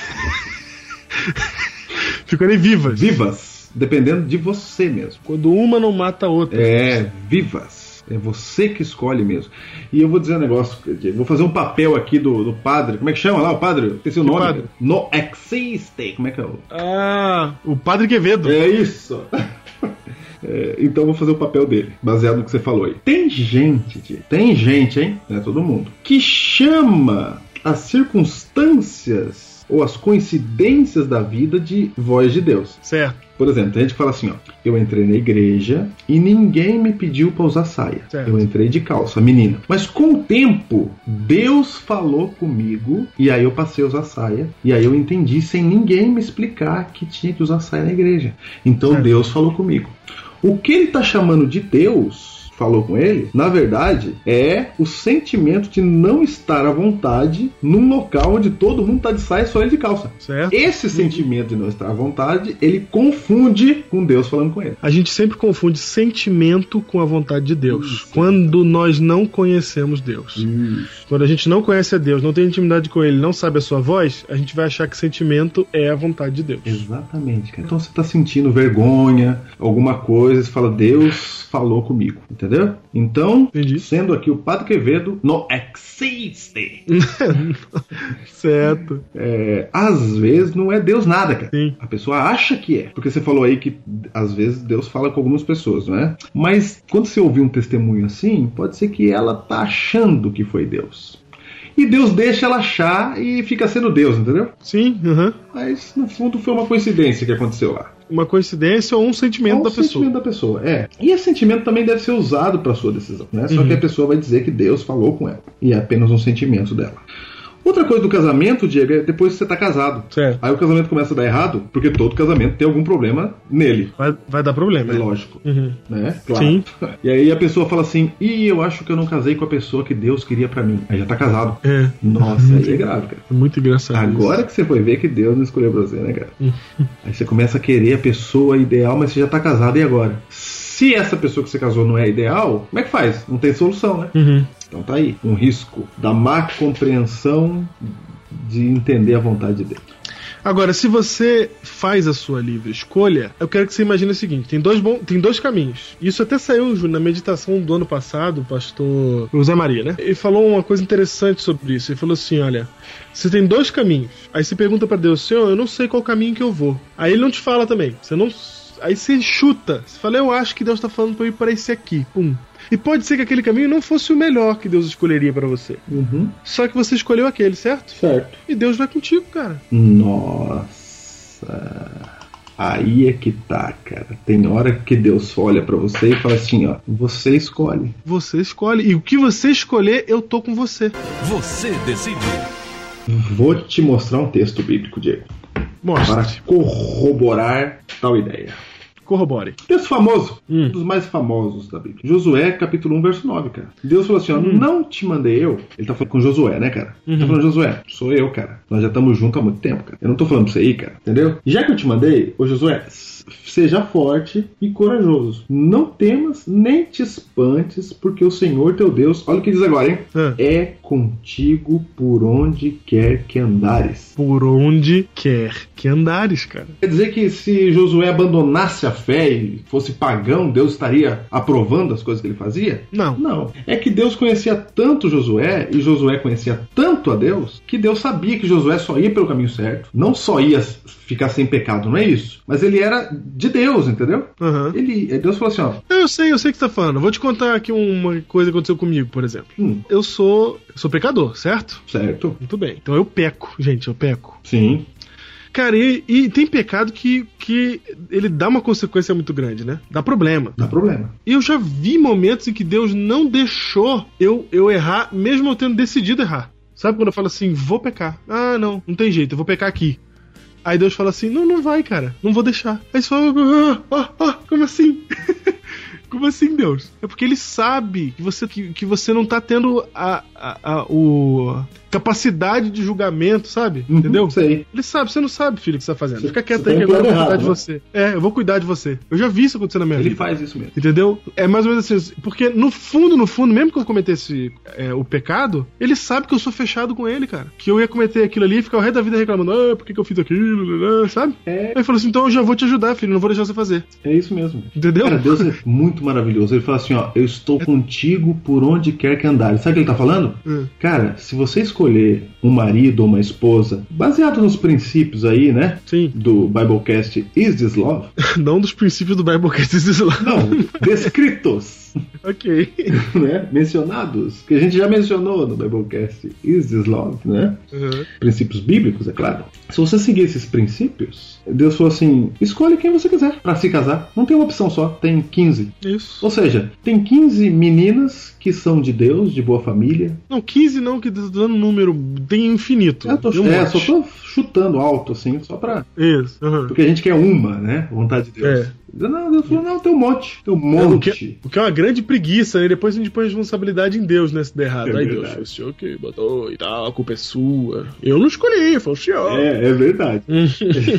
Ficam ali vivas. Vivas. Dependendo de você mesmo. Quando uma não mata a outra. É, vivas. É você que escolhe mesmo. E eu vou dizer um negócio. Vou fazer um papel aqui do, do padre. Como é que chama lá o padre? Esqueci o Que nome. padre? No existe. Como é que é o. Ah, o Padre Quevedo. É isso. É, então vou fazer o papel dele, baseado no que você falou aí. Tem gente, tem gente, hein? Não é todo mundo, que chama as circunstâncias ou as coincidências da vida de voz de Deus. Certo. Por exemplo, tem gente que fala assim, ó, eu entrei na igreja e ninguém me pediu pra usar saia. Certo. Eu entrei de calça, menina. Mas com o tempo, Deus falou comigo e aí eu passei a usar saia e aí eu entendi sem ninguém me explicar que tinha que usar saia na igreja. Então Certo. Deus falou comigo. O que ele tá chamando de Deus falou com ele, na verdade, é o sentimento de não estar à vontade num local onde todo mundo tá de saia e só ele de calça. Certo. Esse sentimento de não estar à vontade, ele confunde com Deus falando com ele. A gente sempre confunde sentimento com a vontade de Deus. Isso. Quando nós não conhecemos Deus. Quando a gente não conhece a Deus, não tem intimidade com Ele, não sabe a sua voz, a gente vai achar que sentimento é a vontade de Deus. Exatamente, cara. Então você tá sentindo vergonha, alguma coisa, você fala, Deus falou comigo, entendeu? Então, Entendi. sendo aqui o Padre Quevedo no Existe. Certo. É, às vezes não é Deus nada, cara. Sim. A pessoa acha que é. Porque você falou aí que às vezes Deus fala com algumas pessoas, não é? Mas quando você ouvir um testemunho assim, pode ser que ela tá achando que foi Deus. E Deus deixa ela achar e fica sendo Deus, entendeu? Sim, aham. Mas no fundo foi uma coincidência que aconteceu lá. Uma coincidência ou um sentimento É o da pessoa. sentimento da pessoa, é. E esse sentimento também deve ser usado para sua decisão, né? Só Uhum. que a pessoa vai dizer que Deus falou com ela. E é apenas um sentimento dela. Outra coisa do casamento, Diego, é depois que você tá casado. Certo. Aí o casamento começa a dar errado, porque todo casamento tem algum problema nele. Vai, vai dar problema. É né? lógico. Uhum. Né? Claro. Sim. E aí a pessoa fala assim: Ih, eu acho que eu não casei com a pessoa que Deus queria pra mim. Aí já tá casado. É. Nossa, aí é grave, cara. É muito engraçado. Agora que você foi ver que Deus não escolheu pra você, né, cara? Aí você começa a querer a pessoa ideal, mas você já tá casado, e agora? Se essa pessoa que você casou não é ideal, como é que faz? Não tem solução, né? isso. Uhum. Então tá aí, um risco da má compreensão de entender a vontade de Deus. Agora, se você faz a sua livre escolha, eu quero que você imagine o seguinte: tem dois, bom, tem dois caminhos. Isso até saiu Ju, na meditação do ano passado, o pastor José Maria, né? Ele falou uma coisa interessante sobre isso. Ele falou assim: olha, você tem dois caminhos. Aí você pergunta pra Deus, Senhor, eu não sei qual caminho que eu vou. Aí ele não te fala também. Você não. Aí você chuta. Você fala, eu acho que Deus tá falando pra eu ir para esse aqui. Pum. E pode ser que aquele caminho não fosse o melhor que Deus escolheria pra você. Uhum. Só que você escolheu aquele, certo? Certo. E Deus vai contigo, cara. Nossa. Aí é que tá, cara. Tem hora que Deus olha pra você e fala assim, ó, você escolhe. Você escolhe. E o que você escolher, eu tô com você. Você decide. Vou te mostrar um texto bíblico, Diego, para Mostre. corroborar tal ideia. Corrobore. Texto famoso, Hum. um dos mais famosos da Bíblia. Josué, capítulo 1, verso 9, cara. Deus falou assim: ó, Hum. não te mandei eu. Ele tá falando com Josué, né, cara? Ele Uhum. tá falando, Josué, sou eu, cara. Nós já estamos juntos há muito tempo, cara. Eu não tô falando pra você ir, cara. Entendeu? Já que eu te mandei, ô Josué, seja forte e corajoso. Não temas nem te espantes, porque o Senhor teu Deus, olha o que diz agora, hein? Ah. É contigo por onde quer que andares. Por onde quer que andares, cara. Quer dizer que se Josué abandonasse a fé e fosse pagão, Deus estaria aprovando as coisas que ele fazia? Não. Não. É que Deus conhecia tanto Josué e Josué conhecia tanto a Deus que Deus sabia que Josué só ia pelo caminho certo. Não só ia ficar sem pecado, não é isso. Mas ele era de Deus, entendeu? Aham. Ele, Deus falou assim: ó. Eu sei, eu sei o que você tá falando. Vou te contar aqui uma coisa que aconteceu comigo, por exemplo. Hum, Eu sou. Eu sou pecador, certo? certo. Muito bem. Então eu peco, gente, eu peco. Sim. Cara, e, e tem pecado que, que ele dá uma consequência muito grande, né? Dá problema. Dá problema. E eu já vi momentos em que Deus não deixou eu, eu errar, mesmo eu tendo decidido errar. Sabe quando eu falo assim, vou pecar? Ah, não, não tem jeito, eu vou pecar aqui. Aí Deus fala assim, não, não vai, cara, não vou deixar. Aí você fala, ah, ah, ah, como assim? Como assim, Deus? É porque ele sabe que você, que, que você não tá tendo a, a, a, o, capacidade de julgamento, sabe? Uhum, Entendeu? Sei. Ele sabe, você não sabe, filho, o que você tá fazendo. Você- Fica quieto aí que agora eu vou errado, cuidar de né? você. É, eu vou cuidar de você. Eu já vi isso acontecer na minha Ele vida. faz isso mesmo. Entendeu? É mais ou menos assim. Porque no fundo, no fundo, mesmo que eu cometesse é, o pecado, ele sabe que eu sou fechado com ele, cara. Que eu ia cometer aquilo ali e ficar o resto da vida reclamando, ah, por que, que eu fiz aquilo, sabe? É. Aí ele falou assim: então eu já vou te ajudar, filho, não vou deixar você fazer. É isso mesmo. Entendeu? Cara, Deus é muito maravilhoso. Ele fala assim, ó, eu estou contigo por onde quer que andares. Sabe o que ele tá falando? Hum. Cara, se você escolher um marido ou uma esposa, baseado nos princípios aí, né? Sim. Do Biblecast Is This Love? Não dos princípios do Biblecast isso lá. Não, descritos Ok. né? Mencionados, que a gente já mencionou no Biblecast Is This Love, né? Uhum. Princípios bíblicos, é claro. Se você seguir esses princípios, Deus falou assim: escolhe quem você quiser para se casar. Não tem uma opção só, tem 15. Isso. Ou seja, tem 15 meninas que são de Deus, de boa família. Não, 15 não, que tá dando número. Tem infinito. Eu tô, um é, só tô chutando alto, assim, só pra. Isso. uhum. Porque a gente quer uma, né? Vontade de Deus. É. Não, Deus falou: não, tem um monte. Tem um É, o, monte. que, o que é uma grande preguiça, né? Depois a gente põe a responsabilidade em Deus, né? Se der errado. É Aí Deus, verdade. foi o senhor que botou e tal, a culpa é sua. Eu não escolhi, foi o senhor. É, é verdade. Hum.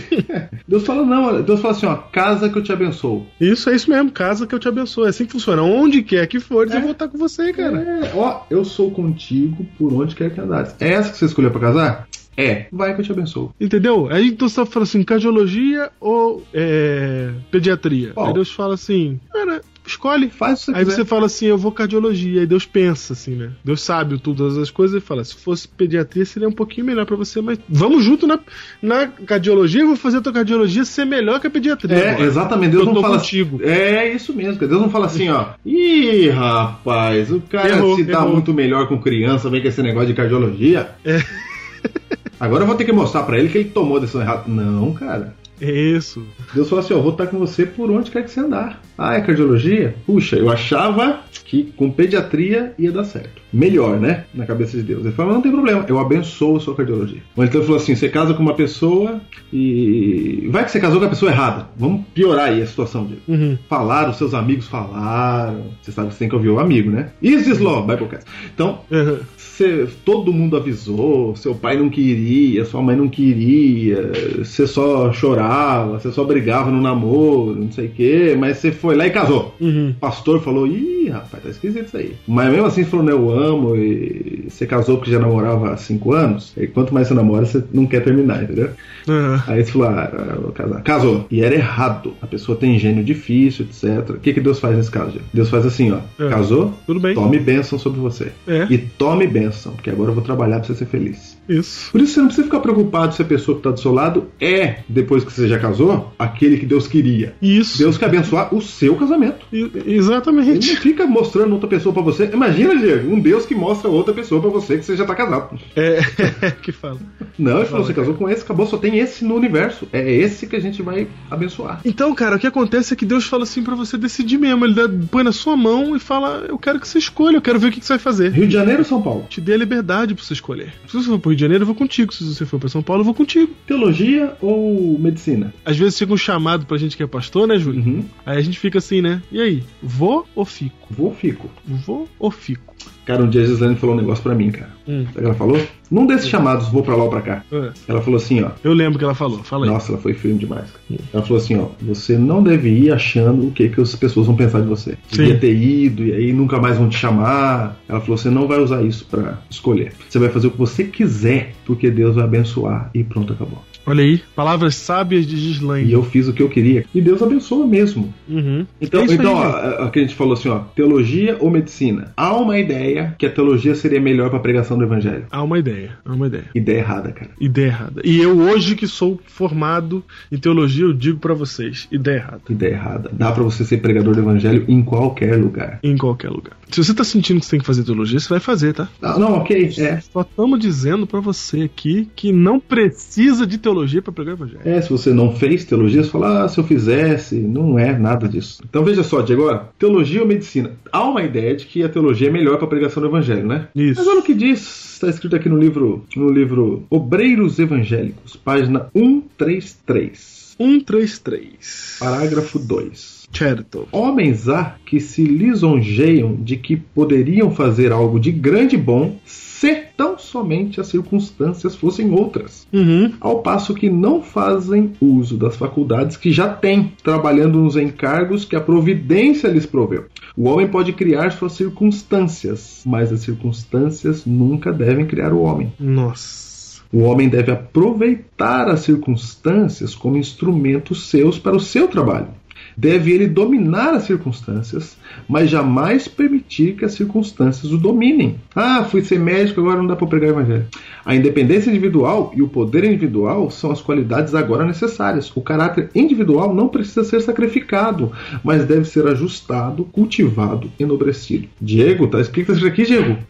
Deus fala, não, Deus fala assim, ó, casa que eu te abençoo. Isso é isso mesmo, casa que eu te abençoe. É assim que funciona. Onde quer que fores, É. eu vou estar com você, cara. É, ó, eu sou contigo por onde quer que andares. É essa que você escolheu pra casar? É. Vai que eu te abençoo. Entendeu? Aí então você fala assim, cardiologia ou é, pediatria? Qual? Aí Deus fala assim, cara, escolhe. Faz o que você Aí quiser. você fala assim, eu vou cardiologia. Aí Deus pensa assim, né? Deus sabe todas as coisas e fala, se fosse pediatria seria um pouquinho melhor pra você, mas vamos junto na, na cardiologia, eu vou fazer a tua cardiologia ser melhor que a pediatria. É, agora. exatamente. Deus Eu não fala contigo. assim. É isso mesmo. Deus não fala assim, ó. Ih, rapaz, o cara Errou, se dá errou. muito melhor com criança, vem com esse negócio de cardiologia. É. Agora eu vou ter que mostrar pra ele que ele tomou a decisão errada. Não, cara. É Isso. Deus falou assim: ó, vou estar com você por onde quer que você andar. Ah, é cardiologia? Puxa, eu achava que com pediatria ia dar certo. Melhor, né? Na cabeça de Deus. Ele falou: não tem problema, eu abençoo a sua cardiologia. Mas então ele falou assim: você casa com uma pessoa e. Vai que você casou com a pessoa errada. Vamos piorar aí a situação dele. Uhum. Falaram, seus amigos falaram. Você sabe que você tem que ouvir o amigo, né? Is this law? Biblecast. Então, Uhum. Cê- todo mundo avisou, seu pai não queria, sua mãe não queria, você só chorava, você só brigava no namoro, não sei o quê, mas você foi lá e casou. Uhum. O pastor falou, ih, rapaz, tá esquisito isso aí. Mas mesmo assim você falou, eu amo, e você casou porque já namorava há cinco anos, e quanto mais você namora, você não quer terminar, entendeu? Uhum. Aí você falou, ah, eu vou casar. Casou. E era errado. A pessoa tem gênio difícil, etc. O que, que Deus faz nesse caso, gente? Deus faz assim, ó. É. Casou? Tudo bem. Tome bênção sobre você. É. E tome bênção, porque agora eu vou trabalhar pra você ser feliz. Isso. Por isso você não precisa ficar preocupado se a pessoa que tá do seu lado é, depois que você já casou, aquele que Deus queria. Isso. Deus quer abençoar o seu casamento. I- Ele Exatamente. não fica mostrando outra pessoa pra você. Imagina, Diego, um Deus que mostra outra pessoa pra você que você já tá casado. É, que fala. Não, ele falou, você casou com esse, acabou, só tem esse no universo. É esse que a gente vai abençoar. Então, cara, o que acontece é que Deus fala assim pra você decidir mesmo. Ele dá- põe na sua mão e fala: Eu quero que você escolha, eu quero ver o que, que você vai fazer. Rio de Janeiro ou São Paulo? Te dê a liberdade pra você escolher. Se você for pro Rio de Janeiro, eu vou contigo. Se você for pra São Paulo, eu vou contigo. Teologia ou medicina? Às vezes chega um chamado pra gente que é pastor, né, Júlio? Uhum. Aí a gente fica assim, né? E aí? Vou ou fico? Vou fico. Vou ou fico? Cara, um dia a Gislaine falou um negócio pra mim, cara. Hum. Sabe o que ela falou? Num desses chamados, vou pra lá ou pra cá. É. Ela falou assim, ó. Eu lembro que ela falou. Fala aí. Nossa, ela foi firme demais. cara. Ela falou assim, ó, você não deve ir achando o que, que as pessoas vão pensar de você. Devia Sim. ter ido e aí nunca mais vão te chamar. Ela falou, você não vai usar isso pra escolher. Você vai fazer o que você quiser, porque Deus vai abençoar. E pronto, acabou. Olha aí. Palavras sábias de E Gislaine. eu fiz o que eu queria. E Deus abençoa mesmo. Uhum. Então, É isso aí, então ó, a- que a gente falou assim, ó, teologia ou medicina? Há uma ideia que a teologia seria melhor pra pregação do evangelho. Há uma ideia. Há uma ideia. Ideia errada, cara. Ideia errada. E eu, hoje que sou formado em teologia, eu digo pra vocês: ideia errada. Ideia errada. Dá pra você ser pregador do evangelho em qualquer lugar. Em qualquer lugar. Se você tá sentindo que você tem que fazer teologia, você vai fazer, tá? Ah, não, ok, é. Só estamos dizendo pra você aqui que não precisa de teologia pra pregar o evangelho. É, se você não fez teologia, você fala, ah, se eu fizesse, não é nada disso. Então veja só, Diego, agora, teologia ou medicina? Há uma ideia de que a teologia é melhor para a pregação do evangelho, né? Isso. Mas olha o que diz, está escrito aqui no livro, no livro Obreiros Evangélicos, página 133, 133. parágrafo 2. Certo. Homens há que se lisonjeiam de que poderiam fazer algo de grande e bom se tão somente as circunstâncias fossem outras Uhum. ao passo que não fazem uso das faculdades que já têm, trabalhando nos encargos que a providência lhes proveu. O homem pode criar suas circunstâncias, mas as circunstâncias nunca devem criar o homem. Nossa. O homem deve aproveitar as circunstâncias como instrumentos seus para o seu trabalho. Deve ele dominar as circunstâncias, mas jamais permitir que as circunstâncias o dominem. Ah, fui ser médico, agora não dá para pregar o evangelho. A independência individual e o poder individual são as qualidades agora necessárias. O caráter individual não precisa ser sacrificado, mas deve ser ajustado, cultivado, enobrecido. Diego, tá escrito isso aqui, Diego?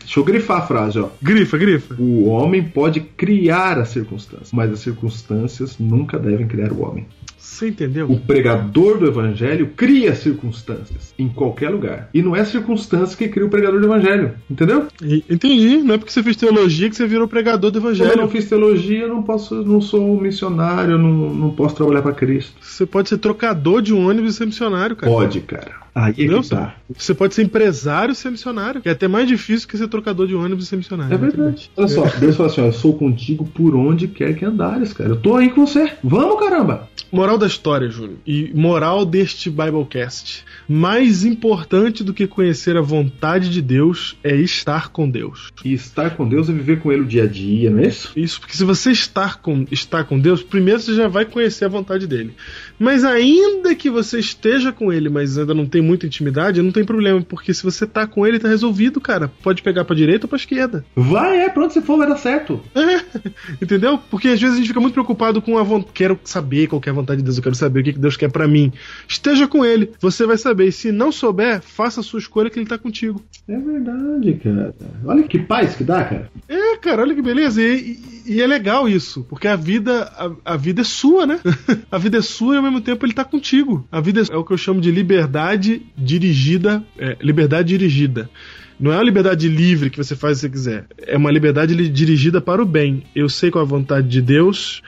Deixa eu grifar a frase, ó. Grifa, grifa. O homem pode criar as circunstâncias, mas as circunstâncias nunca devem criar o homem. Você entendeu? O pregador do evangelho cria circunstâncias em qualquer lugar. E não é circunstância que cria o pregador do evangelho. Entendeu? Entendi. Não é porque você fez teologia que você virou pregador do Como eu evangelho. não fiz teologia, eu não posso, não sou um missionário, não, não posso trabalhar para Cristo. Você pode ser trocador de um ônibus e ser missionário, cara. Pode, cara. Aí é que tá. Você pode ser empresário e ser missionário. Que é até mais difícil que ser trocador de ônibus e ser missionário. É verdade. Olha só, Deus fala assim: ó, eu sou contigo por onde quer que andares, cara. Eu tô aí com você. Vamos, caramba! Moral da história, Júnior, e moral deste Biblecast. Mais importante do que conhecer a vontade de Deus é estar com Deus. E estar com Deus é viver com Ele o dia a dia, não é isso? Isso, porque se você estar com, estar com Deus, primeiro você já vai conhecer a vontade dele. Mas ainda que você esteja com ele, mas ainda não tem muita intimidade, não tem problema, porque se você tá com ele, tá resolvido, cara. Pode pegar pra direita ou pra esquerda. Vai, é, onde você for vai dar certo. Entendeu? Porque às vezes a gente fica muito preocupado com a vontade. Quero saber qual que é a vontade de Deus, eu quero saber o que Deus quer pra mim. Esteja com ele, você vai saber. E se não souber, faça a sua escolha que ele tá contigo. É verdade, cara. Olha que paz que dá, cara. É, cara, olha que beleza. E, e- e é legal isso, porque a vida, a, a vida é sua, né? a vida é sua e ao mesmo tempo ele tá contigo. A vida é o que eu chamo de liberdade dirigida, é, liberdade dirigida. Não é uma liberdade livre que você faz o que você quiser. É uma liberdade li- dirigida para o bem. Eu sei qual é a vontade de Deus.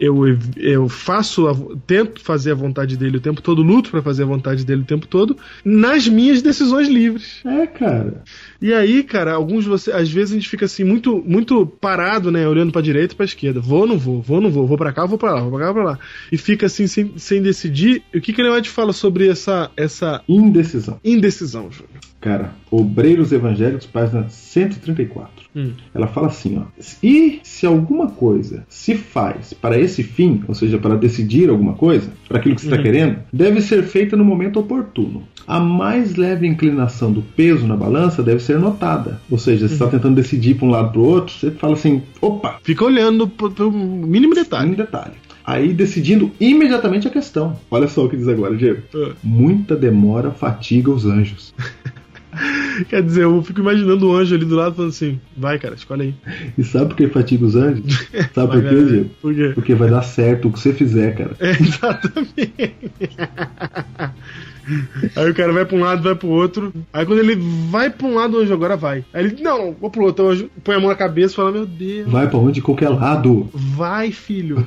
Eu, eu faço, vo- tento fazer a vontade dele o tempo todo, luto para fazer a vontade dele o tempo todo, nas minhas decisões livres. É, cara. E aí, cara, alguns você, às vezes a gente fica assim muito muito parado, né, olhando pra direita e pra esquerda. Vou ou não vou? Vou ou não vou? Vou pra cá, vou pra lá, vou pra cá, vou pra lá. E fica assim sem, sem decidir. E o que que ele te fala sobre essa essa Indecisão. indecisão, Júnior? Cara, Obreiros Evangélicos, página 134. Hum. Ela fala assim, ó. E se alguma coisa se faz para esse fim, ou seja, para decidir alguma coisa, para aquilo que você está Uhum. querendo, deve ser feita no momento oportuno. A mais leve inclinação do peso na balança deve ser notada. Ou seja, você está tentando decidir para um lado para o outro, você fala assim, opa, Fica olhando pro, pro mínimo detalhe. um detalhe. Aí decidindo imediatamente a questão. Olha só o que diz agora, Diego. Ah. Muita demora fatiga os anjos. Quer dizer, eu fico imaginando o anjo ali do lado falando assim: vai, cara, escolhe aí. E sabe por que fatiga os anjos? Sabe Vai, por quê. Diego? Por quê? Porque vai dar certo o que você fizer, cara. É, exatamente. Aí o cara vai pra um lado, vai pro outro. Aí quando ele vai pra um lado, o anjo agora vai. Aí ele, não, vou pro outro. O anjo põe a mão na cabeça e fala: Meu Deus, Vai pra onde? De qualquer lado. vai, filho.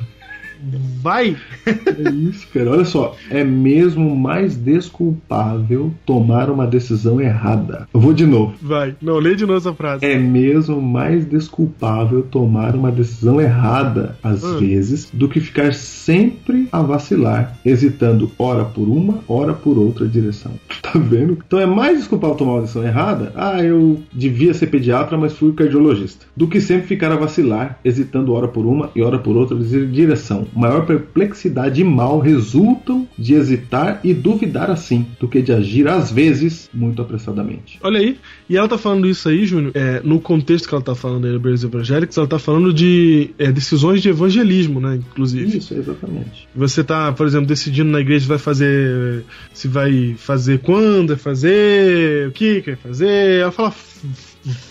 Vai. É isso, cara. Olha só. É mesmo mais desculpável tomar uma decisão errada. Eu vou de novo. Vai. Não, lê de novo essa frase. É mesmo mais desculpável tomar uma decisão errada, às Hum. vezes, do que ficar sempre a vacilar, hesitando ora por uma, ora por outra direção. Tá vendo? Então é mais desculpável tomar uma decisão errada, ah, eu devia ser pediatra, mas fui cardiologista, do que sempre ficar a vacilar, hesitando ora por uma e ora por outra direção. Maior perplexidade e mal resultam de hesitar e duvidar assim, do que de agir às vezes muito apressadamente. Olha aí. E ela tá falando isso aí, Júnior, é, no contexto que ela tá falando aí, Hebreus Evangélicos, ela tá falando de é, decisões de evangelismo, né? Inclusive. Isso, exatamente. Você tá, por exemplo, decidindo na igreja se vai fazer. Se vai fazer quando, vai fazer, o que que vai fazer. Ela fala, "F-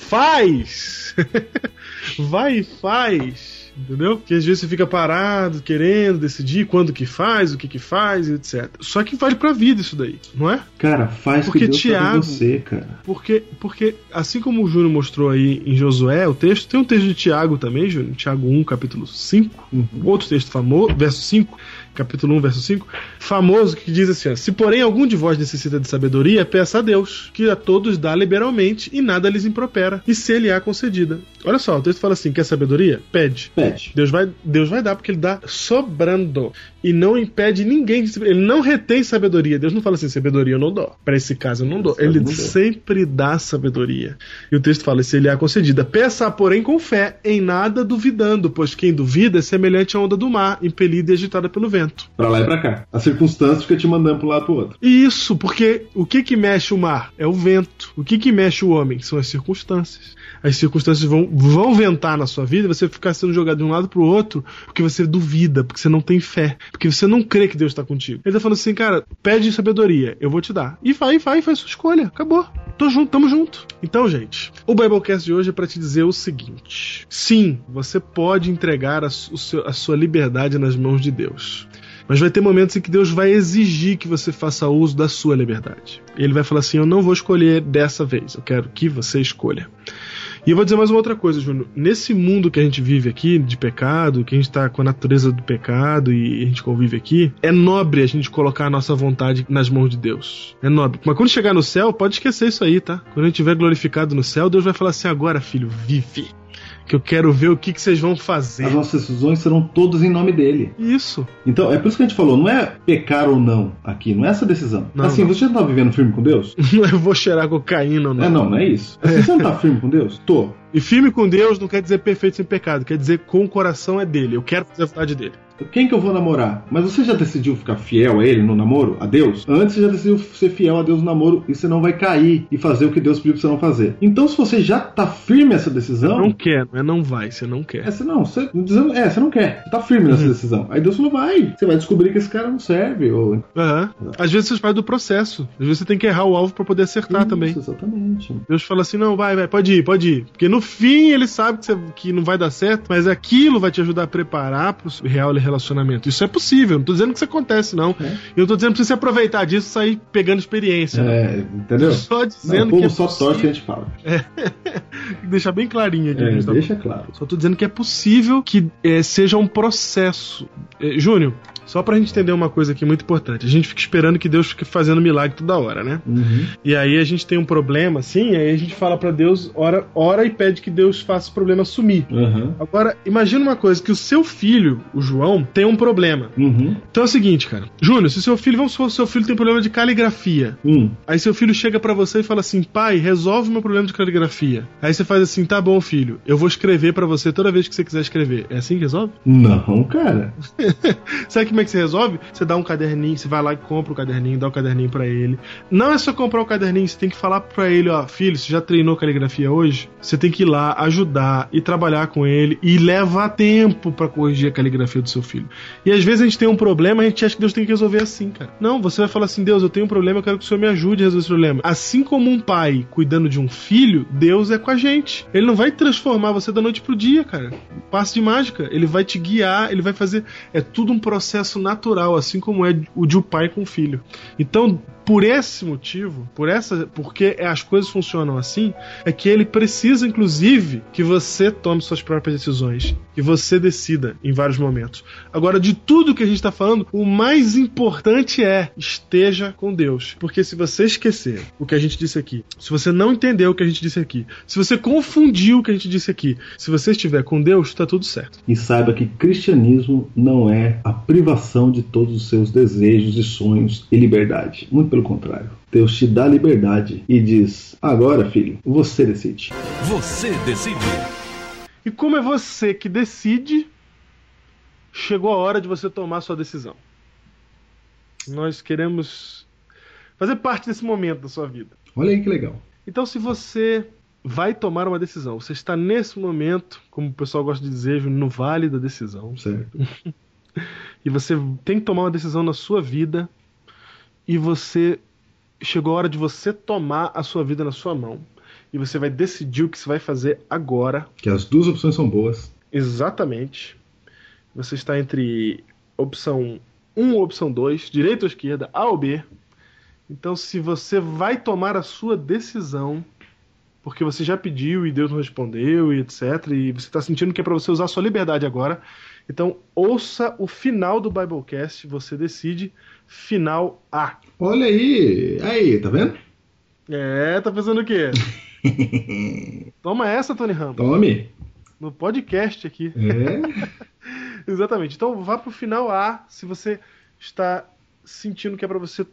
faz! vai e faz! Entendeu? Que às vezes você fica parado, querendo decidir quando que faz, o que que faz, etc. Só que vale pra vida isso daí, não é? Cara, faz Porque que Deus Tiago- você, cara. Porque, porque assim como o Júnior mostrou aí em Josué, o texto, tem um texto de Tiago também, Júnior, Tiago 1, capítulo 5, Uhum. outro texto famoso, verso 5, capítulo 1, verso 5, famoso, que diz assim: ó, Se porém algum de vós necessita de sabedoria, peça a Deus, que a todos dá liberalmente e nada lhes impropera, e se ele há concedida. Olha só, o texto fala assim: quer sabedoria? Pede. Pede. Deus vai, Deus vai dar, porque ele dá sobrando. E não impede ninguém. de- Ele não retém sabedoria. Deus não fala assim, sabedoria eu não dou. Pra esse caso eu não dou. Ele não dou. sempre dá sabedoria. E o texto fala: se ele é concedida, peça, porém, com fé, em nada duvidando, pois quem duvida é semelhante à onda do mar, impelida e agitada pelo vento. Pra lá e pra cá. A circunstância fica te mandando pro lado pro outro. E Isso, porque o que que mexe o mar? É o vento. O que que mexe o homem? São as circunstâncias. As circunstâncias vão, vão ventar na sua vida você ficar sendo jogado de um lado pro outro porque você duvida, porque você não tem fé, porque você não crê que Deus tá contigo. Ele tá falando assim, cara, pede sabedoria, eu vou te dar. E vai, vai, faz sua escolha. Acabou. Tô junto, tamo junto. Então, gente, o Biblecast de hoje é pra te dizer o seguinte: sim, você pode entregar a, seu- a sua liberdade nas mãos de Deus. Mas vai ter momentos em que Deus vai exigir que você faça uso da sua liberdade. Ele vai falar assim: Eu não vou escolher dessa vez, eu quero que você escolha. E eu vou dizer mais uma outra coisa, Júnior. Nesse mundo que a gente vive aqui, de pecado, que a gente tá com a natureza do pecado e a gente convive aqui, é nobre a gente colocar a nossa vontade nas mãos de Deus. É nobre. Mas quando chegar no céu, pode esquecer isso aí, tá? Quando a gente estiver glorificado no céu, Deus vai falar assim: agora, filho, vive. Que eu quero ver o que, que vocês vão fazer. As nossas decisões serão todas em nome dele. Isso. Então, é por isso que a gente falou, não é pecar ou não aqui, não é essa decisão. Não, assim, não. você já tá vivendo firme com Deus? Não eu vou cheirar cocaína ou não. É, não, não é isso. Assim, você não tá firme com Deus? Tô. E firme com Deus não quer dizer perfeito sem pecado, quer dizer com o coração é dele. Eu quero fazer a vontade dele. Quem que eu vou namorar? Mas você já decidiu ficar fiel a ele no namoro? A Deus? Antes você já decidiu ser fiel a Deus no namoro e você não vai cair e fazer o que Deus pediu pra você não fazer. Então, se você já tá firme nessa decisão. Não quer, não é não vai, você não quer. É, você não, você, dizendo, é, você não quer. Você tá firme nessa decisão. Aí Deus falou, vai. Você vai descobrir que esse cara não serve. Ou... Aham. Às vezes você faz do processo. Às vezes você tem que errar o alvo pra poder acertar Isso, também. Exatamente. Deus fala assim: não, vai, vai, pode ir, pode ir. Porque no fim ele sabe que, você- que não vai dar certo, mas aquilo vai te ajudar a preparar pro real relacionamento. Isso é possível, não tô dizendo que isso acontece, não. É. Eu tô dizendo pra você se aproveitar disso e sair pegando experiência. né? É, entendeu? Só Não, dizendo o povo que é só torce que a gente fala. Deixar bem clarinho aqui. que É, gente tá deixa claro. Só tô dizendo que é possível que é, seja um processo. É, Júnior, só pra gente entender uma coisa aqui muito importante. A gente fica esperando que Deus fique fazendo milagre toda hora, né? Uhum. E aí a gente tem um problema assim, aí a gente fala pra Deus, ora, ora e pede que Deus faça o problema sumir. Uhum. Agora, imagina uma coisa, que o seu filho, o João, tem um problema. Uhum. Então é o seguinte, cara. Júnior, se seu filho, vamos supor, seu filho tem problema de caligrafia. Hum. Aí seu filho chega pra você e fala assim: "Pai, resolve meu problema de caligrafia". Aí você faz assim: "Tá bom, filho. Eu vou escrever pra você toda vez que você quiser escrever". É assim que resolve? Não, cara. Sabe como é que você resolve? Você dá um caderninho, você vai lá e compra o caderninho, dá o caderninho pra ele. Não é só comprar o caderninho, você tem que falar pra ele, ó, filho, você já treinou caligrafia hoje? Você tem que ir lá, ajudar e trabalhar com ele e leva tempo pra corrigir a caligrafia do seu filho. E às vezes a gente tem um problema, a gente acha que Deus tem que resolver assim, cara. Não, você vai falar assim, Deus, eu tenho um problema, eu quero que o Senhor me ajude a resolver esse problema. Assim como um pai cuidando de um filho, Deus é com a gente. Ele não vai transformar você da noite pro dia, cara. Passe de mágica. Ele vai te guiar, ele vai fazer. É tudo um processo natural, assim como é o de um pai com o filho. Então, por esse motivo, por essa, porque as coisas funcionam assim, é que ele precisa, inclusive, que você tome suas próprias decisões, que você decida em vários momentos. Agora, de tudo que a gente está falando, o mais importante é esteja com Deus, porque se você esquecer o que a gente disse aqui, se você não entendeu o que a gente disse aqui, se você confundiu o que a gente disse aqui, se você estiver com Deus, está tudo certo. E saiba que cristianismo não é a privação de todos os seus desejos e sonhos e liberdade. Muito pelo contrário. Deus te dá liberdade e diz: agora, filho, você decide. Você decide. E como é você que decide, chegou a hora de você tomar sua decisão. Nós queremos fazer parte desse momento da sua vida. Olha aí que legal. Então, se você vai tomar uma decisão, você está nesse momento, como o pessoal gosta de dizer, no vale da decisão, Certo. e você tem que tomar uma decisão na sua vida, e você chegou a hora de você tomar a sua vida na sua mão, e você vai decidir o que você vai fazer agora, Que as duas opções são boas. Exatamente. Você está entre opção 1 ou opção 2, direita ou esquerda, A ou B. Então, se você vai tomar a sua decisão, porque você já pediu e Deus não respondeu e etc, e você está sentindo que é para você usar a sua liberdade agora, então ouça o final do Biblecast, você decide final A. Olha aí. Aí, tá vendo? É, tá pensando o quê? Toma essa, Tony Ramos. Tome. No podcast aqui. É. Exatamente. Então vá pro final A se você está sentindo que é para você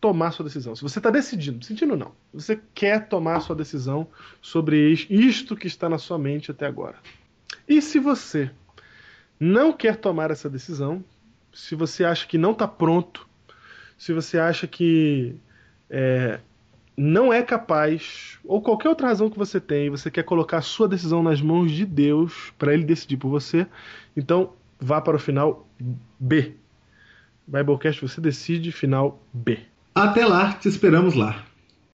tomar sua decisão. Se você está decidindo, sentindo não. Você quer tomar sua decisão sobre isto que está na sua mente até agora. E se você não quer tomar essa decisão, se você acha que não está pronto, se você acha que é, não é capaz, ou qualquer outra razão que você tem, você quer colocar a sua decisão nas mãos de Deus para ele decidir por você, então vá para o final B. Biblecast, você decide, final B. Até lá, te esperamos lá.